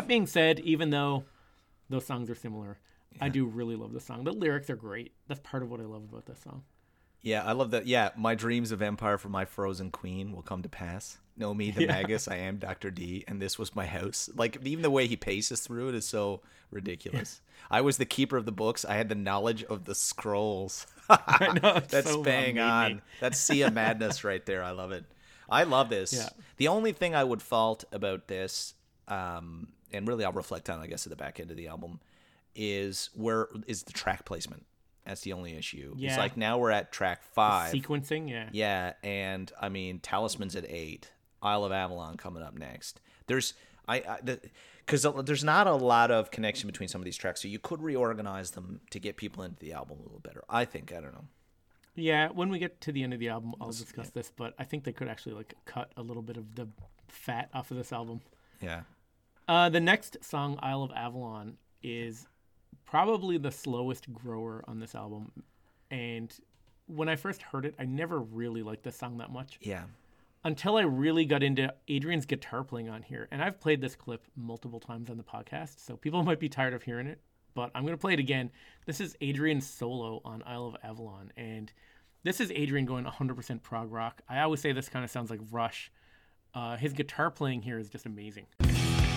That being said, even though those songs are similar, I do really love this song. The lyrics are great. That's part of what I love about this song. Yeah, I love that. Yeah, my dreams of empire for my frozen queen will come to pass. Know me, the magus. I am Doctor D, and this was my house. Like even the way he paces through it is so ridiculous. I was the keeper of the books. I had the knowledge of the scrolls. I know. That's so bang on. That's Sea of Madness right there. I love it. I love this. Yeah. The only thing I would fault about this, um, and really I'll reflect on, I guess, at the back end of the album, is where is the track placement. That's the only issue. It's like now we're at track five. Sequencing, yeah. Yeah, and I mean Talisman's at eight. Isle of Avalon coming up next. There's I, I because there's not a lot of connection between some of these tracks, so you could reorganize them to get people into the album a little better. I think I don't know. Yeah, when we get to the end of the album, I'll discuss this, but I think they could actually like cut a little bit of the fat off of this album. Yeah, Uh, the next song, Isle of Avalon, is probably the slowest grower on this album. And when I first heard it, I never really liked this song that much Yeah. until I really got into Adrian's guitar playing on here. And I've played this clip multiple times on the podcast, so people might be tired of hearing it, but I'm going to play it again. This is Adrian's solo on Isle of Avalon. And this is Adrian going 100% prog rock. I always say this kind of sounds like Rush. Uh, his guitar playing here is just amazing.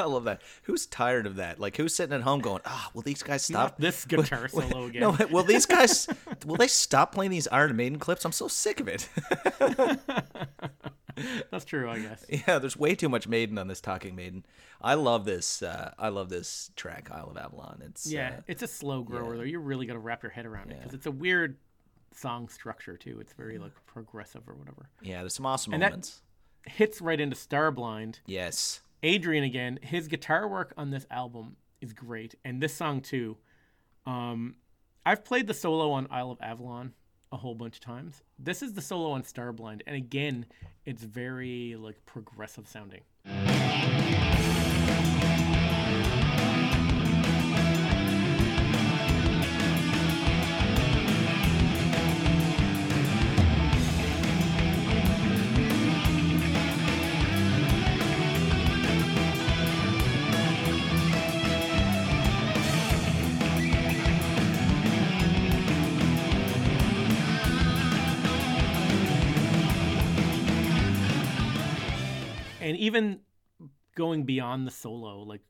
I love that. Who's tired of that? Like, who's sitting at home going, "Ah, will these guys stop Not this guitar solo again. No, will these guys? will they stop playing these Iron Maiden clips? I'm so sick of it. That's true, I guess. yeah, there's way too much Maiden on this Talking Maiden. I love this. Uh, I love this track, Isle of Avalon. It's Yeah, uh, it's a slow grower though. You really got to wrap your head around it because it's a weird song structure too. It's very like progressive or whatever. yeah. There's some awesome And that- moments. Hits right into Starblind. yes. Adrian again. His guitar work on this album is great, and this song too. Um, I've played the solo on Isle of Avalon a whole bunch of times. This is the solo on Starblind, and again, it's very like progressive sounding. And even going beyond the solo like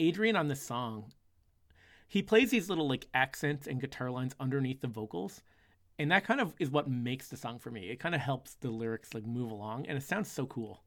adrian on this song he plays these little like accents and guitar lines underneath the vocals and that kind of is what makes the song for me. It kind of helps the lyrics like move along and it sounds so cool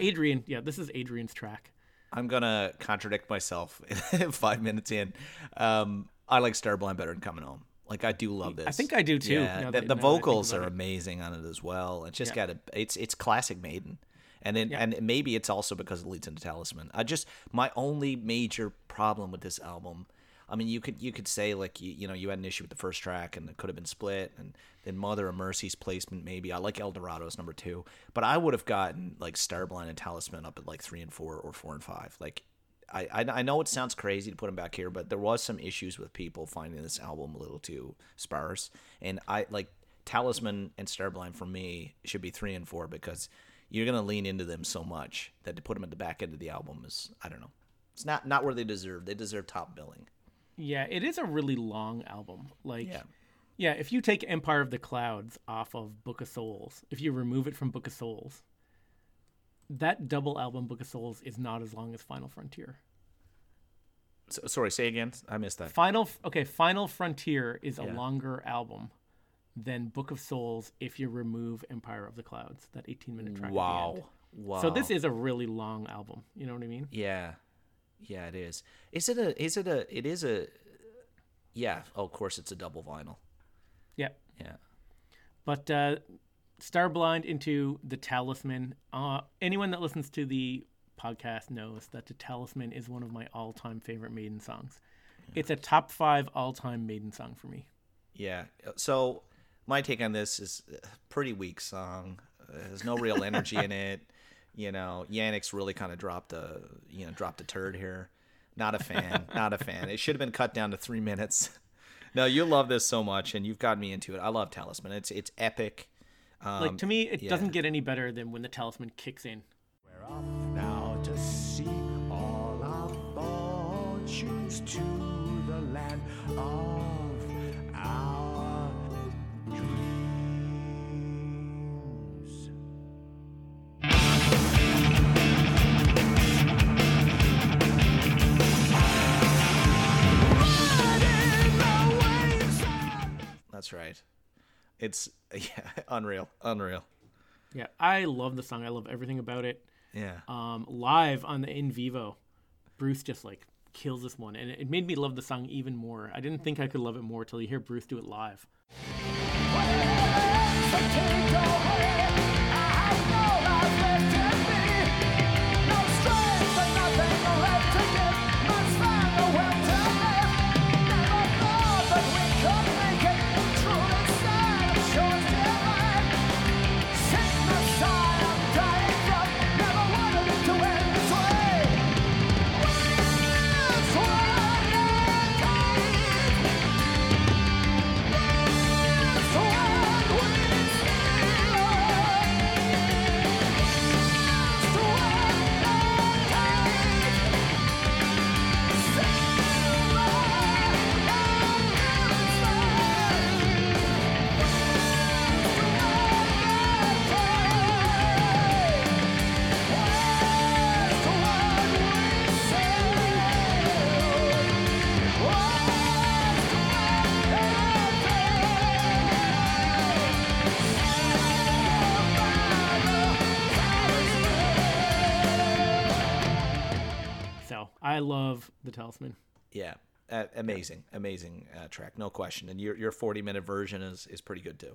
adrian yeah this is adrian's track I'm gonna contradict myself five minutes in. Um, I like Starblind better than Coming Home. Like I do love this. I think I do too, Yeah, the, the now that I think vocals are it. amazing on it as well. It's just Yeah. got a it's it's classic Maiden, and then Yeah. and maybe it's also because it leads into Talisman. I just my only major problem with this album. I mean, you could you could say like you, you know you had an issue with the first track and it could have been split, and then Mother of Mercy's placement maybe. I like El Dorado's number two, but I would have gotten like Starblind and Talisman up at like three and four or four and five. Like I, I I know it sounds crazy to put them back here, but there was some issues with people finding this album a little too sparse, and I like Talisman and Starblind for me should be three and four because you're gonna lean into them so much that to put them at the back end of the album is I don't know, it's not not where they deserve. They deserve top billing. Yeah it is a really long album like Yeah. yeah if you take empire of the clouds off of book of souls if you remove it from book of souls that double album book of souls is not as long as final frontier So, sorry, say again. I missed that. Final okay, Final Frontier is a longer album than Book of Souls if you remove Empire of the Clouds, that 18 minute track. Wow. Wow. So this is a really long album. You know what I mean? Yeah, yeah, it is. Is it a? Is it a? It is a. Yeah. Oh, of course, it's a double vinyl. Yeah. Yeah. But uh, Starblind into The Talisman. Uh, anyone that listens to the podcast knows that The Talisman is one of my all time favorite Maiden songs. It's a top five all-time Maiden song for me. Yeah. So my take on this is a pretty weak song. There's no real energy in it. You know, Janick's really kind of dropped a you know dropped a turd here. Not a fan. not a fan. It should have been cut down to three minutes. No, you love this so much, and you've got me into it. I love Talisman. It's it's epic. Um, Like to me, it yeah. doesn't get any better than when the talisman kicks in. We're off now to see all our fortunes to the land of That's right. It's yeah, unreal, unreal. Yeah, I love the song. I love everything about it. Yeah. Um, live on the En Vivo, Bruce just like kills this one, and it it made me love the song even more. I didn't think I could love it more till you hear Bruce do it live. The Talisman. Yeah. Uh, amazing, amazing uh, track, no question. And your your 40 minute version is is pretty good too.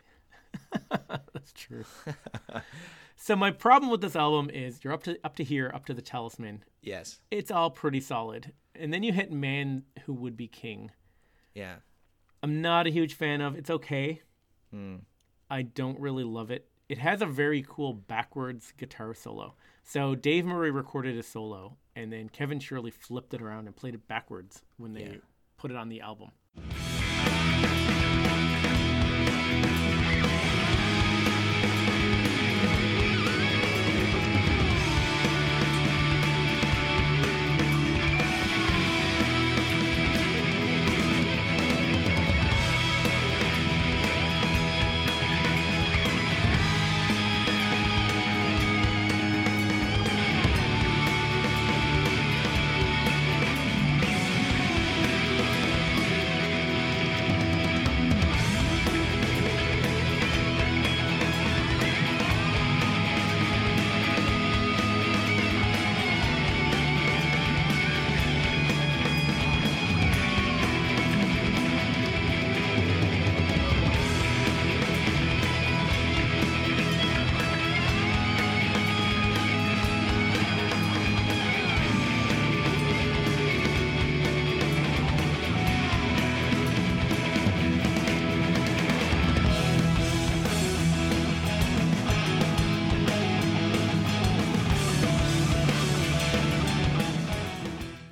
That's true. so my problem with this album is you're up to up to here, up to the Talisman. Yes. It's all pretty solid, and then you hit Man Who Would Be King. Yeah. I'm not a huge fan of. It's okay. I don't really love it. It has a very cool backwards guitar solo. So Dave Murray recorded a solo, and then Kevin Shirley flipped it around and played it backwards when they Yeah. put it on the album.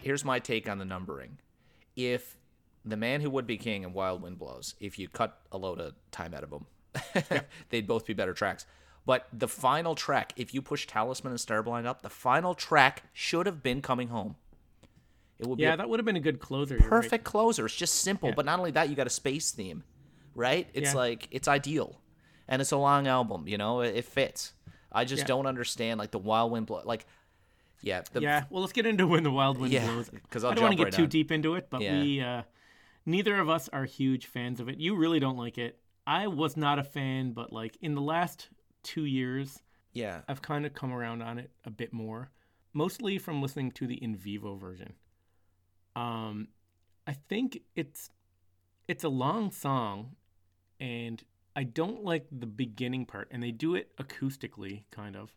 Here's my take on the numbering. If the man who would be king and Wild Wind Blows, if you cut a load of time out of them, they'd both be better tracks. But the final track, if you push Talisman and Starblind up, the final track should have been Coming Home. It would Yeah, that would have been a good closer. you're right. perfect closer. It's just simple, but not only that, you got a space theme, right? It's Yeah. like it's ideal, and it's a long album. You know, it, it fits. I just Yeah. don't understand like the Wild Wind Blow. Like, yeah, the, Yeah, well, let's get into when the wild wind Yeah, blows. 'cause I'll I don't want to get right too on. deep into it, but Yeah. we uh, neither of us are huge fans of it. You really don't like it. I was not a fan, but like in the last two years, yeah, I've kind of come around on it a bit more, mostly from listening to the En Vivo version. Um, I think it's it's a long song, and I don't like the beginning part, and they do it acoustically, kind of,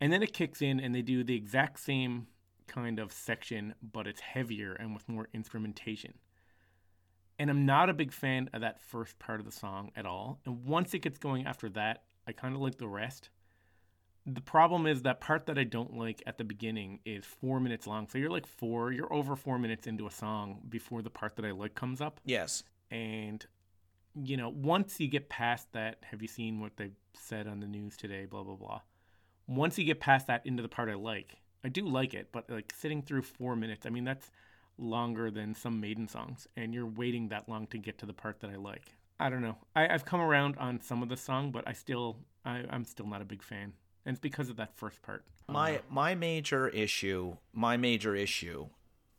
and then it kicks in, and they do the exact same kind of section, but it's heavier and with more instrumentation. And I'm not a big fan of that first part of the song at all. And once it gets going after that, I kind of like the rest. The problem is that part that I don't like at the beginning is four minutes long. So you're like four, you're over four minutes into a song before the part that I like comes up. Yes. And, you know, once you get past that, have you seen what they said on the news today? Blah, blah, blah. Once you get past that into the part I like, I do like it, but like sitting through four minutes, I mean, that's longer than some Maiden songs, and you're waiting that long to get to the part that I like. I don't know. I, I've come around on some of the song, but I still, I, I'm still not a big fan, and it's because of that first part. My my major issue, my major issue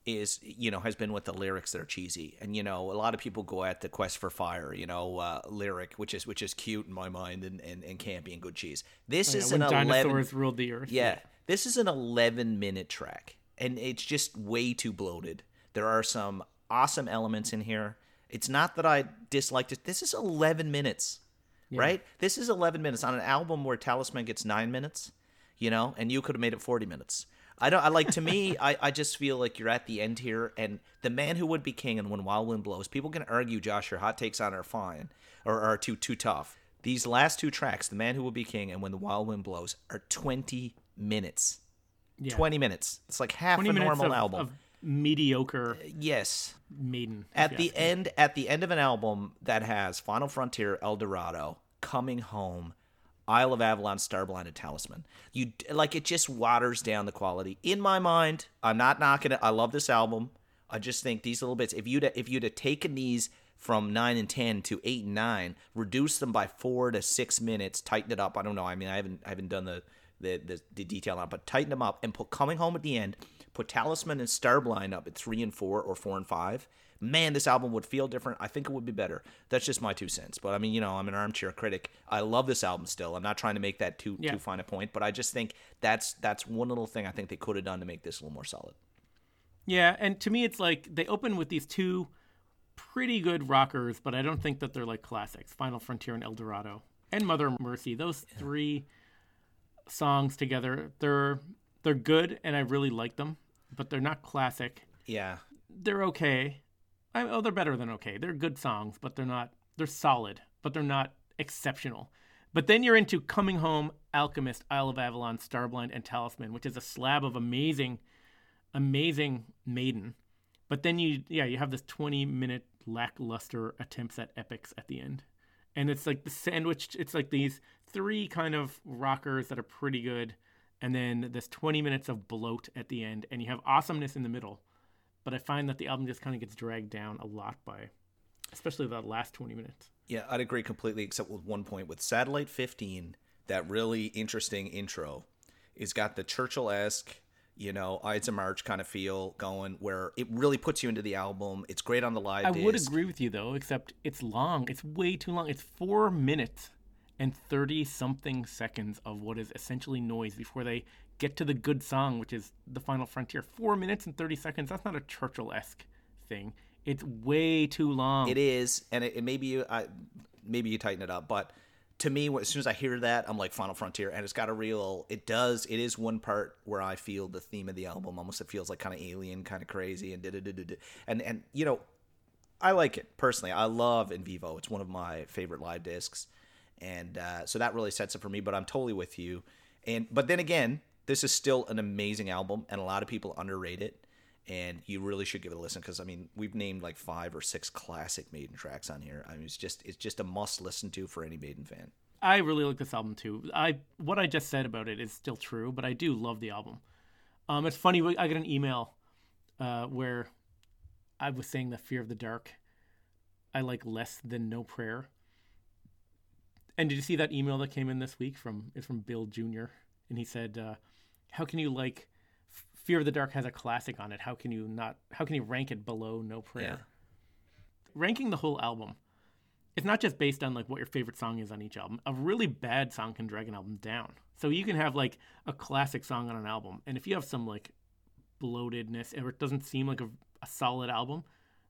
is you know has been with the lyrics that are cheesy. And you know a lot of people go at the quest for fire you know uh, lyric which is which is cute in my mind and, and, and campy and good cheese. This Oh, Yeah, is an 11 dinosaurs ruled the earth. yeah. This is an 11 minute track and it's just way too bloated. There are some awesome elements in here. It's not that i disliked it. This is 11 minutes right? This is 11 minutes on an album where talisman gets 9 minutes you know and you could have made it 40 minutes i don't i like to me I, I just feel like you're at the end here and the man who would be king and when wild wind blows people can argue josh your hot takes on are fine or are too too tough. These last two tracks the man who will be king and when the wild wind blows are 20 minutes. Yeah. 20 minutes. It's like half 20 a normal of, album. of mediocre uh, yes. Maiden. at the end at the end of an album that has Final Frontier, El Dorado, Coming Home, Isle of Avalon, Starblind, and Talisman. You like it just waters down the quality. In my mind, I'm not knocking it. I love this album. I just think these little bits. If you'd if you'd have taken these from nine and ten to eight and nine, reduce them by four to six minutes, tighten it up. I don't know. I mean, I haven't I haven't done the the, the, the detail on, it, but tighten them up and put Coming Home at the end. Put Talisman and Starblind up at three and four or four and five. Man, this album would feel different. I think it would be better. That's just my two cents. But I mean, you know, I'm an armchair critic. I love this album still. I'm not trying to make that too Yeah. too fine a point, but I just think that's that's one little thing I think they could have done to make this a little more solid. Yeah, and to me, it's like they open with these two pretty good rockers, but I don't think that they're like classics. Final Frontier and El Dorado and Mother Mercy. Those three songs together, they're they're good, and I really like them, but they're not classic. Yeah. They're okay. I, oh, they're better than okay. They're good songs, but they're not. They're solid, but they're not exceptional. But then you're into Coming Home, Alchemist, Isle of Avalon, Starblind, and Talisman, which is a slab of amazing amazing maiden but then you yeah you have this 20 minute lackluster attempts at epics at the end and it's like the sandwich it's like these three kind of rockers that are pretty good and then this 20 minutes of bloat at the end and you have awesomeness in the middle but i find that the album just kind of gets dragged down a lot by especially the last 20 minutes Yeah, I'd agree completely, except with one point. With Satellite 15, that really interesting intro is got the Churchill esque, you know, Ides of March kind of feel going, where it really puts you into the album. It's great on the live. I would agree with you though, except it's long. It's way too long. It's four minutes and thirty something seconds of what is essentially noise before they get to the good song, which is the final frontier. Four minutes and thirty seconds. That's not a Churchill esque thing. It's way too long. It is, and it, it maybe you, I, maybe you tighten it up, but to me, as soon as I hear that, I'm like Final Frontier, and it's got a real. It does. It is one part where I feel the theme of the album almost. It feels like kind of alien, kind of crazy, and. And and you know, I like it personally. I love En Vivo. It's one of my favorite live discs, and uh, so that really sets it for me. But I'm totally with you. And but then again, this is still an amazing album, and a lot of people underrate it. And you really should give it a listen because I mean we've named like five or six classic Maiden tracks on here. I mean it's just it's just a must listen to for any Maiden fan. I really like this album too. I what I just said about it is still true, but I do love the album. Um, it's funny. I got an email uh, where I was saying that Fear of the Dark I like less than No Prayer. And did you see that email that came in this week from it's from Bill Jr. and he said, uh, "How can you like Fear of the Dark has a classic on it? How can you not? How can you rank it below No Prayer?" Ranking the whole album it's not just based on like what your favorite song is on each album. A really bad song can drag an album down. So you can have like a classic song on an album, and if you have some like bloatedness or it doesn't seem like a, a solid album,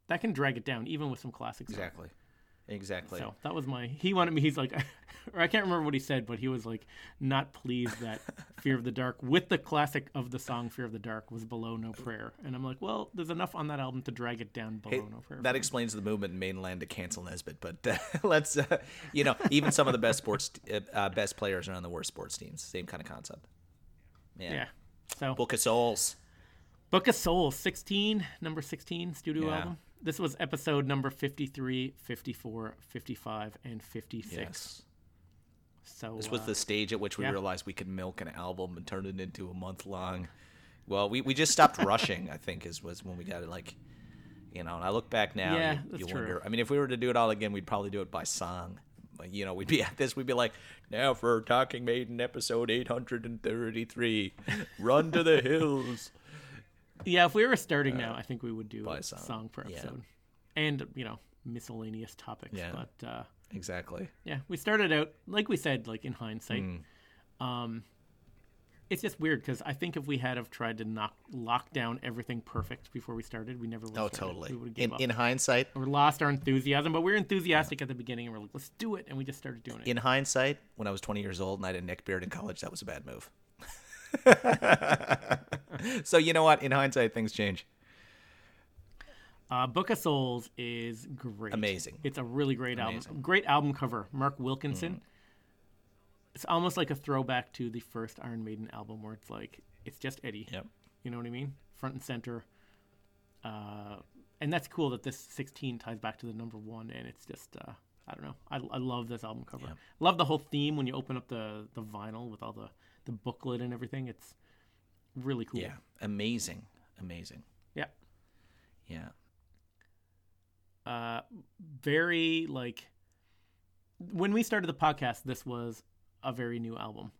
that can drag it down, even with some classic songs. Exactly. So that was my. He wanted me. He's like, or I can't remember what he said, but he was like not pleased that "Fear of the Dark" with the classic of the song "Fear of the Dark" was below "No Prayer," and I'm like, well, there's enough on that album to drag it down below Hey, "No Prayer." that explains the movement in mainland to cancel Nesbitt, but uh, let's, uh, you know, even some of the best sports, uh, uh, best players are on the worst sports teams. Same kind of concept. Yeah. yeah. So Book of Souls. Book of Souls, 16, number 16 studio Yeah. album. This was episode number 53, 54, 55, and 56. Yes. So This was uh, the stage at which we yeah. realized we could milk an album and turn it into a month long. Well, we, we just stopped rushing. I think is was when we got it. Like, you know, and I look back now, Yeah, you, you wonder. I mean, if we were to do it all again, we'd probably do it by song. Like, you know, we'd be at this. We'd be like, now for Talking Maiden episode eight hundred and thirty-three, run to the hills. Yeah, if we were starting now, I think we would do a song. song, per Yeah. episode. And, you know, miscellaneous topics. Yeah. But uh, Exactly. yeah, we started out, like we said, like in hindsight. Hmm. Um, it's just weird because I think if we had have tried to knock lock down everything perfect before we started, we never would Oh, have started. totally. We In in hindsight, or lost our enthusiasm, but we were enthusiastic at the beginning and we're like, let's do it. And we just started doing it. in hindsight, when I was 20 years old and I had a neck beard in college, that was a bad move. so you know what? In hindsight, things change. Uh, Book of Souls is great. Amazing. It's a really great Amazing. album. Great album cover. Mark Wilkinson. It's almost like a throwback to the first Iron Maiden album where it's like, it's just Eddie. Yep. You know what I mean? Front and center. Uh, and that's cool that this 16 ties back to the number one. And it's just, uh, I don't know. I, I love this album cover. Love the whole theme when you open up the, the vinyl with all the, the booklet and everything. It's really cool. Yeah. Amazing. Amazing. Yeah. Yeah. uh, very like when we started the podcast this was a very new album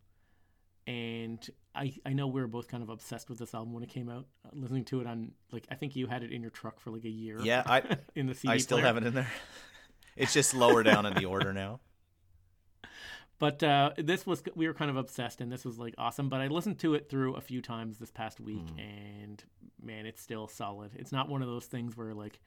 and I, I know we were both kind of obsessed with this album when it came out uh, listening to it on like i think you had it in your truck for like a year Yeah. I in the CD I still player. have it in there. It's just lower down in the order now. But uh, this was we were kind of obsessed and this was like awesome but i listened to it through a few times this past week Hmm. and man it's still solid it's not one of those things where like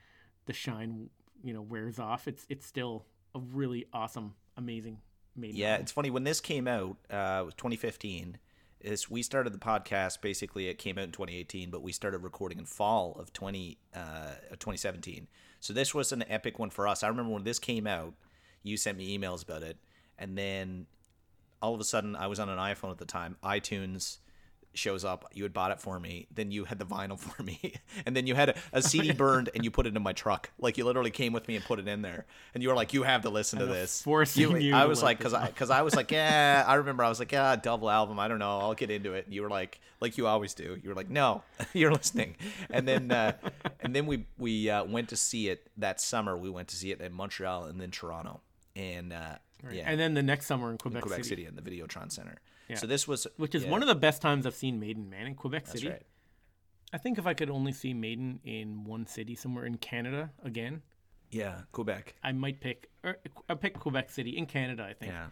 the shine you know wears off it's it's still a really awesome amazing Maiden Yeah, album. it's funny when this came out. Uh, it was 2015. Is we started the podcast basically. It came out in 2018, but we started recording in fall of 20 uh, of 2017. So this was an epic one for us. I remember when this came out, you sent me emails about it, and then all of a sudden I was on an iPhone at the time. iTunes shows up. You had bought it for me. Then you had the vinyl for me, and then you had a, a CD burned, and you put it in my truck. Like you literally came with me and put it in there, and you were like, "You have to listen to this." forcing you I was like, because I because I was like, yeah. I remember I was like, yeah, double album. I don't know. I'll get into it. And you were like, like you always do. You were like, no, you're listening. And then uh, and then we we uh, went to see it that summer. We went to see it in Montreal and then Toronto, and uh, yeah, And then the next summer in Quebec, Quebec City, City in the Videotron Center. Yeah. So this was which is yeah, one of the best times I've seen Maiden, man, in Quebec That's City. right. I think if I could only see Maiden in one city somewhere in Canada again, Yeah, Quebec. I might pick or I pick Quebec City in Canada. I think. Yeah.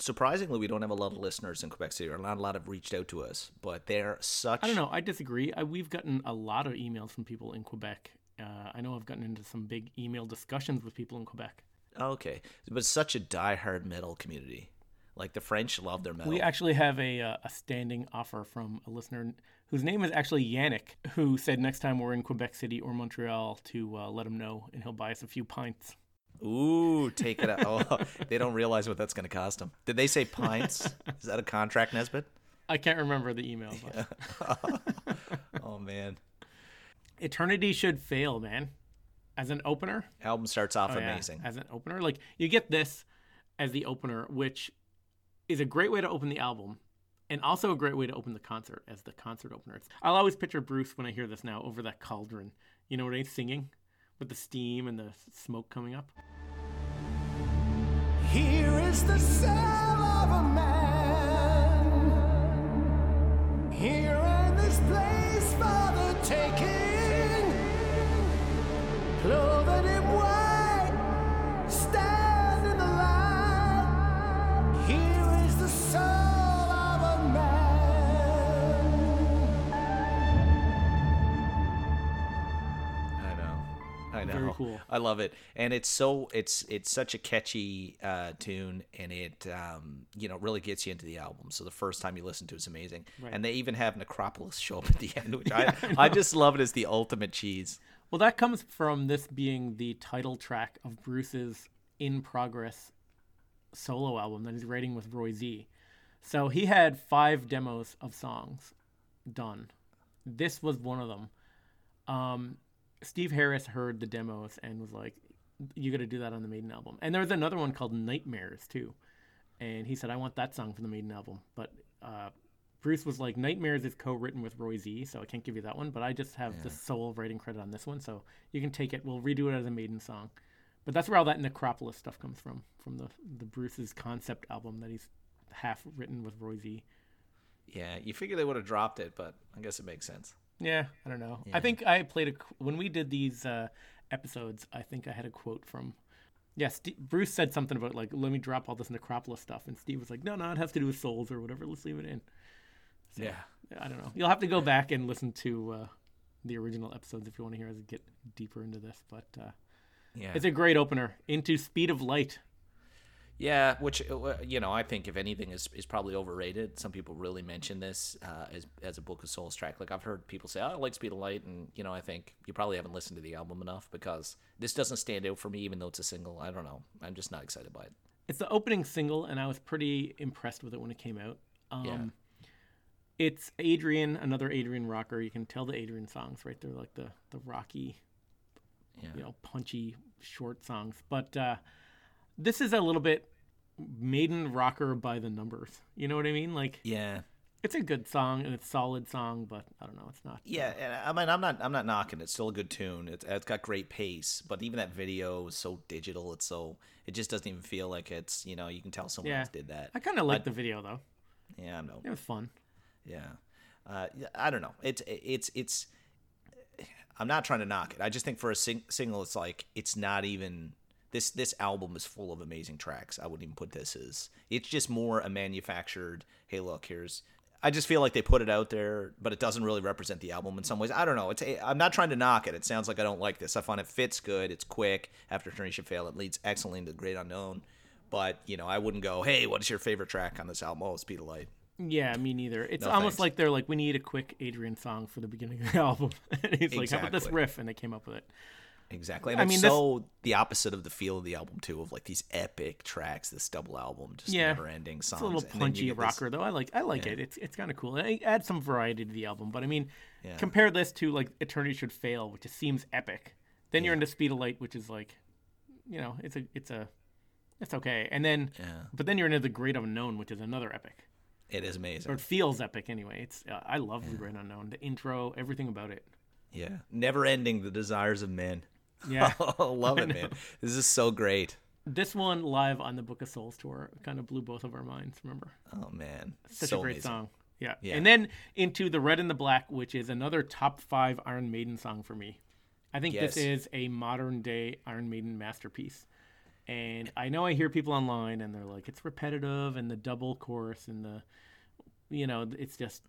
Surprisingly, we don't have a lot of listeners in Quebec City, or not a lot have reached out to us. But they're such. I don't know. I disagree. I, we've gotten a lot of emails from people in Quebec. Uh, I know I've gotten into some big email discussions with people in Quebec. Okay, but such a diehard metal community. Like the French love their metal. We actually have a uh, a standing offer from a listener whose name is actually Yannick, who said next time we're in Quebec City or Montreal to uh, let him know, and he'll buy us a few pints. Ooh, take it out. Oh, they don't realize what that's going to cost them. Did they say pints? Is that a contract, Nesbitt? I can't remember the email. But Oh man, Eternity should fail, man. As an opener, album starts off Oh, yeah. amazing. As an opener, like you get this as the opener, which is a great way to open the album, and also a great way to open the concert as the concert opener. It's, I'll always picture Bruce when I hear this now over that cauldron. You know what I mean? Singing with the steam and the smoke coming up. Here is the cell of a man. Cool. I know. I know. I love it, and it's so it's it's such a catchy uh, tune, and it um, you know really gets you into the album. So the first time you listen to it's amazing, Right. and they even have Necropolis show up at the end, which I I just love it as the ultimate cheese. Well, that comes from this being the title track of Bruce's in progress solo album that he's writing with Roy Z. So he had five demos of songs done. This was one of them. Um, Steve Harris heard the demos and was like, "You got to do that on the Maiden album." And there was another one called Nightmares too, and he said, "I want that song for the Maiden album." But uh, Bruce was like, "Nightmares is co-written with Roy Z, so I can't give you that one, but I just have the sole writing credit on this one, so you can take it. We'll redo it as a Maiden song." But that's where all that Necropolis stuff comes from, from the the Bruce's concept album that he's half written with Roy Z. Yeah, you figure they would have dropped it, but I guess it makes sense. Yeah, I don't know. I think I played a when we did these uh, episodes. I think I had a quote from. Yeah, Ste Bruce said something about like, "Let me drop all this Necropolis stuff," and Steve was like, "No, no, it has to do with souls or whatever. Let's leave it in." Yeah, I don't know. You'll have to go back and listen to uh, the original episodes if you want to hear us get deeper into this. But uh, yeah, it's a great opener into Speed of Light. Yeah, which uh, you know, I think if anything is is probably overrated. Some people really mention this uh, as as a Book of Souls track. Like I've heard people say, oh, "I like Speed of Light," and you know, I think you probably haven't listened to the album enough because this doesn't stand out for me, even though it's a single. I don't know. I'm just not excited by it. It's the opening single, and I was pretty impressed with it when it came out. Um, Yeah. It's Adrian, another Adrian rocker. You can tell the Adrian songs right there, like the the rocky, Yeah. you know, punchy short songs. But uh, this is a little bit maiden rocker by the numbers. You know what I mean? Like Yeah, it's a good song and it's a solid song, but I don't know, it's not. yeah. And I mean, I'm not I'm not knocking. it. It's still a good tune. It's it's got great pace, but even that video is so digital. It's so it just doesn't even feel like it's you know you can tell someone Yeah. else did that. I kind of like the video though. Yeah, I know. It was fun. Yeah. Uh, I don't know. It's it's it's. I'm not trying to knock it. I just think for a sing- single, it's like it's not even this. This album is full of amazing tracks. I wouldn't even put this as. It's just more a manufactured. Hey, look, here's. I just feel like they put it out there, but it doesn't really represent the album in some ways. I don't know. It's. I'm not trying to knock it. It sounds like I don't like this. I find it fits good. It's quick. After Eternity Fail, it leads excellently into the Great Unknown. But you know, I wouldn't go. Hey, what is your favorite track on this album? Oh, Speed of Light. Yeah, me neither. It's No almost thanks. like they're like, we need a quick Adrian song for the beginning of the album. and he's like, how about this riff? And they came up with it. Exactly. And I mean, this- so the opposite of the feel of the album too, of like these epic tracks, this double album, just Yeah. never ending songs. It's a little And then you punchy get this- rocker though. I like I like it. It's it's kind of cool. And it adds some variety to the album. But I mean, Yeah. compare this to like Eternity Should Fail, which just seems epic. Then you're into Speed of Light, which is like, you know, it's a it's a it's okay. And then, Yeah. but then you're into the Great Unknown, which is another epic. It is amazing. Or it feels epic anyway. It's uh, I love the Great Unknown. The intro, everything about it. Yeah. Never ending the desires of men. Yeah. I love it, man. This is so great. this one live on the Book of Souls tour kind of blew both of our minds. Remember? Oh man. Such so a great amazing. song. Yeah. Yeah. And then into the Red and the Black, which is another top five Iron Maiden song for me. I think this is a modern day Iron Maiden masterpiece. And I know I hear people online and they're like, it's repetitive and the double chorus and the, you know, it's just,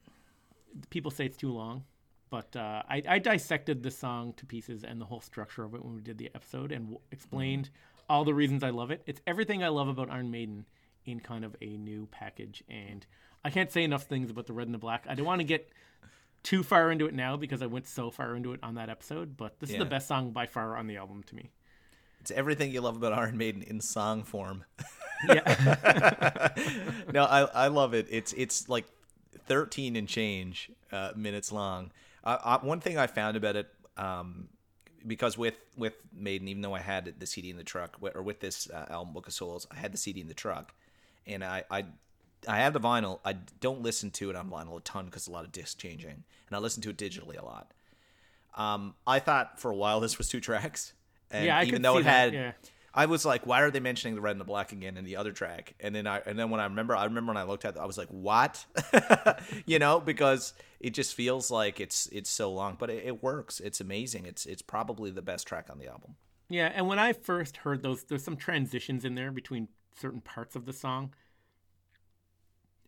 people say it's too long. But uh, I, I dissected the song to pieces and the whole structure of it when we did the episode and w- explained all the reasons I love it. It's everything I love about Iron Maiden in kind of a new package. And I can't say enough things about the red and the black. I don't want to get too far into it now because I went so far into it on that episode. But this is the best song by far on the album to me. It's everything you love about Iron Maiden in song form. Yeah, no, I I love it. It's it's like thirteen and change uh, minutes long. I, I, one thing I found about it, um, because with with Maiden, even though I had the CD in the truck, or with this uh, album Book of Souls, I had the CD in the truck, and I I. I have the vinyl. I don't listen to it on vinyl a ton because a lot of disc changing, and I listen to it digitally a lot. Um, I thought for a while this was two tracks, and Yeah, I even though see it had, yeah. I was like, why are they mentioning the red and the black again in the other track? And then I and then when I remember, I remember when I looked at it, I was like, what? you know, because it just feels like it's it's so long, but it, it works. It's amazing. It's it's probably the best track on the album. yeah. And when I first heard those, there's some transitions in there between certain parts of the song.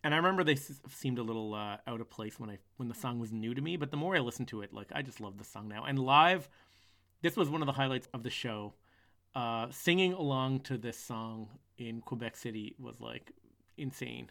And I remember they seemed a little uh, out of place when I when the song was new to me. But the more I listened to it, like I just love the song now. And live, this was one of the highlights of the show. Uh, singing along to this song in Quebec City was like insane.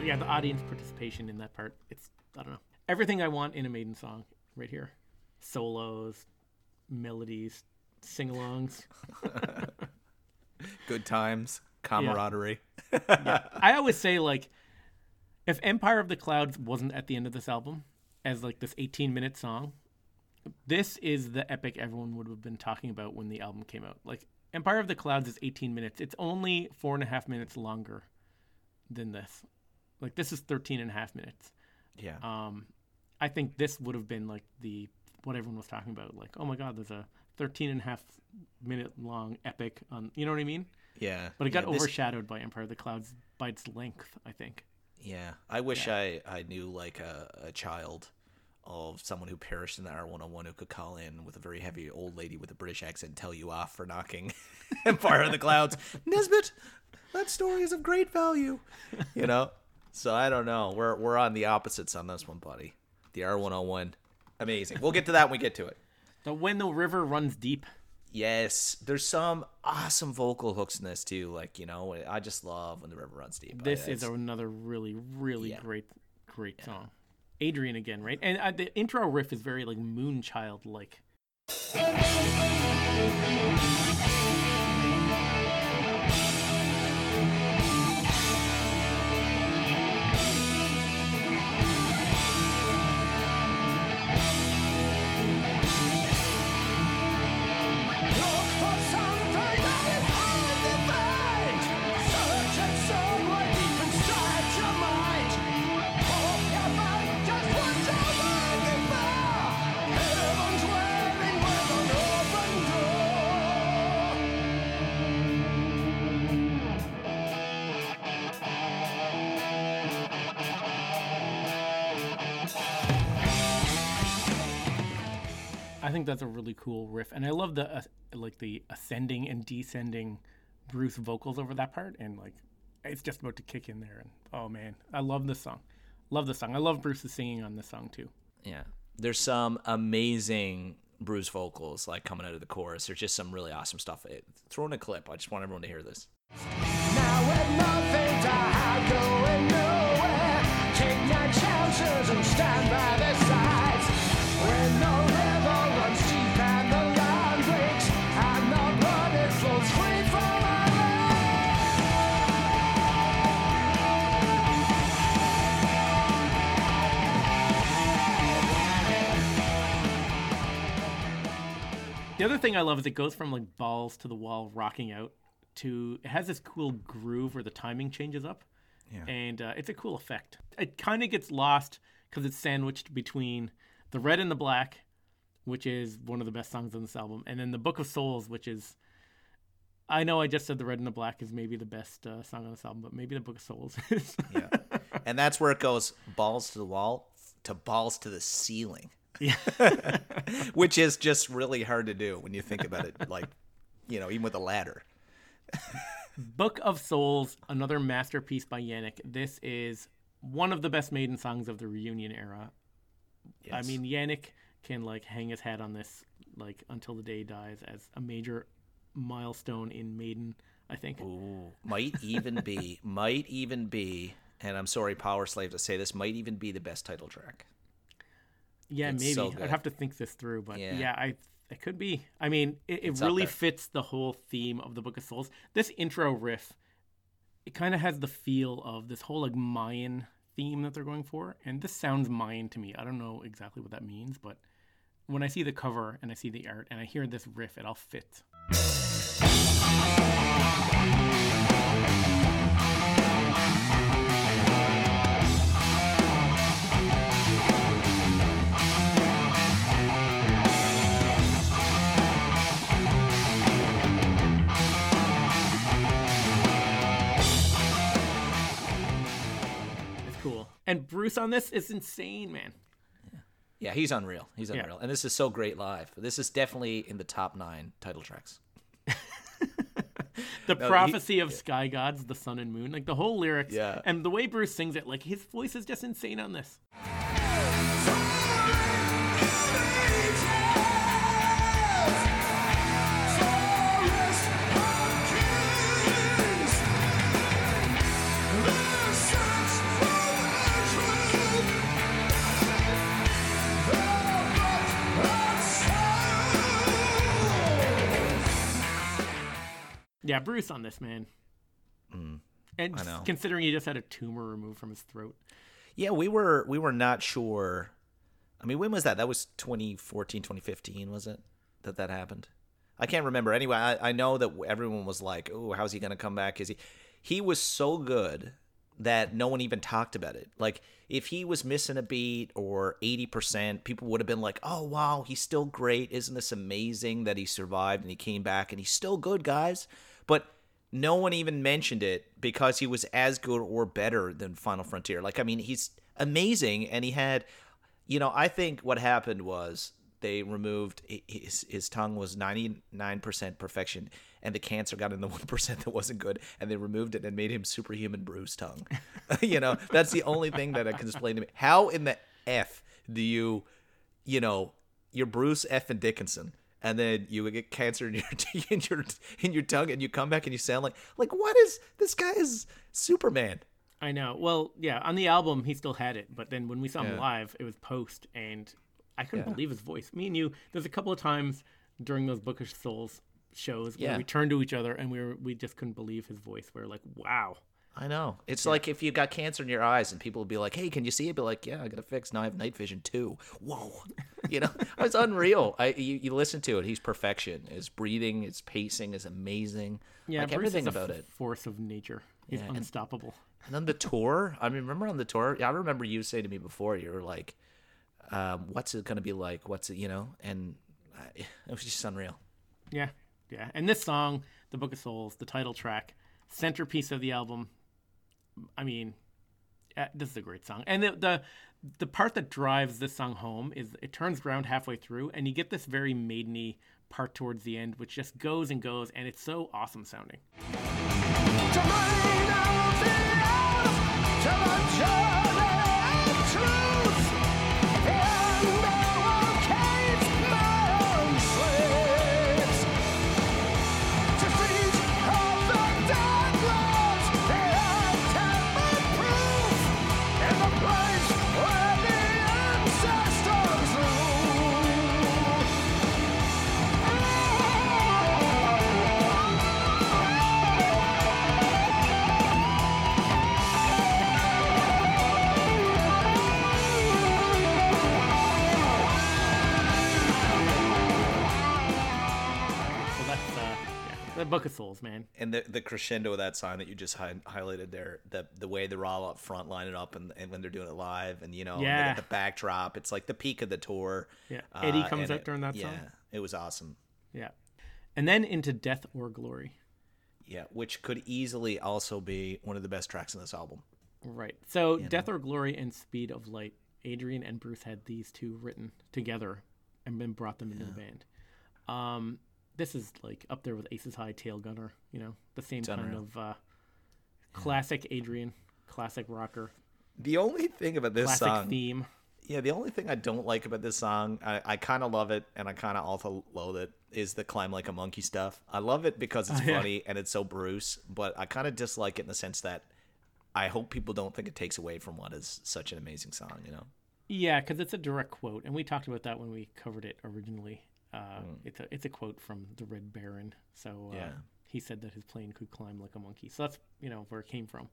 To see me. So yeah, the audience participation in that part, it's I don't know. Everything I want in a Maiden song right here. Solos, melodies, sing-alongs. Good times, camaraderie. I always say like if Empire of the Clouds wasn't at the end of this album as like this 18 minute song, this is the epic everyone would have been talking about when the album came out. Like Empire of the Clouds is 18 minutes. It's only four and a half minutes longer than this. Like this is 13 and a half minutes. Yeah. Um, I think this would have been like the what everyone was talking about. Like, oh my God, there's a 13 and a half minute long epic on. You know what I mean? yeah. But it got yeah, this- overshadowed by Empire of the Clouds by its length. I think. Yeah, I wish I, I knew like a, a child of someone who perished in the R101 who could call in with a very heavy old lady with a British accent and tell you off for knocking Empire of the Clouds. Nesbit, that story is of great value. You know? So I don't know. We're we're on the opposites on this one, buddy. The R101. Amazing. We'll get to that when we get to it. The when the river runs deep. Yes, there's some awesome vocal hooks in this too. Like, you know, I just love when the river runs deep. This I- is another really, really Yeah. great, great song. Adrian again, right? And uh, the intro riff is very like Moonchild like. That's a really cool riff, and I love the uh, like the ascending and descending Bruce vocals over that part, and like it's just about to kick in there. And oh man, I love this song. Love this song. I love Bruce's singing on this song too. Yeah. There's some amazing Bruce vocals like coming out of the chorus. There's just some really awesome stuff. It, throw in a clip. I just want everyone to hear this. Now with nothing to hide, going nowhere. Take your chances and stand by their sides. When the thing I love is it goes from like balls to the wall, rocking out, to it has this cool groove where the timing changes up, Yeah. and uh, it's a cool effect. It kind of gets lost because it's sandwiched between the red and the black, which is one of the best songs on this album, and then the Book of Souls, which is. I know I just said the red and the black is maybe the best uh, song on this album, but maybe the Book of Souls is. Yeah. and that's where it goes balls to the wall to balls to the ceiling. Yeah. Which is just really hard to do when you think about it. Like, you know, even with a ladder. Book of Souls, another masterpiece by Janick. This is one of the best maiden songs of the reunion era. I mean, Janick can like hang his hat on this like until the day he dies as a major milestone in Maiden. I think. Ooh, might even be, might even be, and I'm sorry, Powerslave, to say this, might even be the best title track. Yeah, it's maybe so I'd have to think this through, but yeah, Yeah. I it could be. I mean, it, it really fits the whole theme of the Book of Souls. This intro riff, it kind of has the feel of this whole like Mayan theme that they're going for, and this sounds Mayan to me. I don't know exactly what that means, but when I see the cover and I see the art and I hear this riff, it all fits. And Bruce on this is insane, man. Yeah, he's unreal. He's Yeah. unreal, and this is so great live. This is definitely in the top nine title tracks. The he- prophecy of sky gods, the sun and moon, like the whole lyrics, Yeah. and the way Bruce sings it, like his voice is just insane on this. Yeah, Bruce on this man. and Mm. Know. considering he just had a tumor removed from his throat. Yeah, we were we were not sure. I mean, when was that? That was 2014, 2015, was it? That that happened. I can't remember. Anyway, I, I know that everyone was like, "Oh, how's he going to come back?" Is he? He was so good that no one even talked about it. Like, if he was missing a beat or 80%, people would have been like, "Oh, wow, he's still great. Isn't this amazing that he survived and he came back and he's still good, guys?" But no one even mentioned it because he was as good or better than Final Frontier. Like, I mean, he's amazing, and he had, you know, I think what happened was they removed his his tongue was ninety nine percent perfection, and the cancer got in the one percent that wasn't good, and they removed it and made him superhuman Bruce tongue. you know, that's the only thing that I can explain to me. How in the f do you, you know, you're Bruce F and Dickinson and then you would get cancer in your in your in your tongue, and you come back and you sound like like what is this guy is Superman? I know. Well, yeah, on the album he still had it, but then when we saw him Yeah. live, it was post, and I couldn't Yeah. believe his voice. Me and you, there's a couple of times during those Book of Souls shows where Yeah. we turned to each other and we were we just couldn't believe his voice. We were like, wow. I know. It's like if you got cancer in your eyes, and people would be like, "Hey, can you see it?" Be like, "Yeah, I got it fixed. Now I have night vision too." Whoa, you know, it's unreal. I you, you listen to it. He's perfection. His breathing, his pacing is amazing. Yeah, like everything about f- it. force of nature. He's Yeah, unstoppable. And then the tour. I mean, remember on the tour? I remember you saying to me before, you were like, um, "What's it gonna be like? What's it? You know?" And I, it was just unreal. Yeah, yeah. And this song, "The Book of Souls," the title track, centerpiece of the album. I mean, uh, this is a great song. And the, the the part that drives this song home is it turns around halfway through, and you get this very maideny part towards the end, which just goes and goes, and it's so awesome sounding. So the Book of Souls, man. And the the crescendo of that song that you just hi- highlighted there, the the way they're all up front, line it up, and, and when they're doing it live, and you know, Yeah. the backdrop, it's like the peak of the tour. Yeah. Eddie Uh, comes out it- during that yeah, song. Yeah, it was awesome. Yeah, and then into Death or Glory. Yeah, which could easily also be one of the best tracks in this album. Right. So Death or Glory and Speed of Light. Adrian and Bruce had these two written together and then brought them into the band. Um, this is like up there with Aces High, Tail Gunner. You know, the same kind unreal. of uh, classic Adrian, classic rocker, The only thing about this classic song, theme. yeah, the only thing I don't like about this song, I, I kind of love it and I kind of also loathe it, is the climb like a monkey stuff. I love it because it's Oh, yeah. funny and it's so Bruce, but I kind of dislike it in the sense that I hope people don't think it takes away from what is such an amazing song. You know? Yeah, because it's a direct quote, and we talked about that when we covered it originally. Uh, It's a it's a quote from the Red Baron. So uh. Yeah. he said that his plane could climb like a monkey. So that's you know where it came from.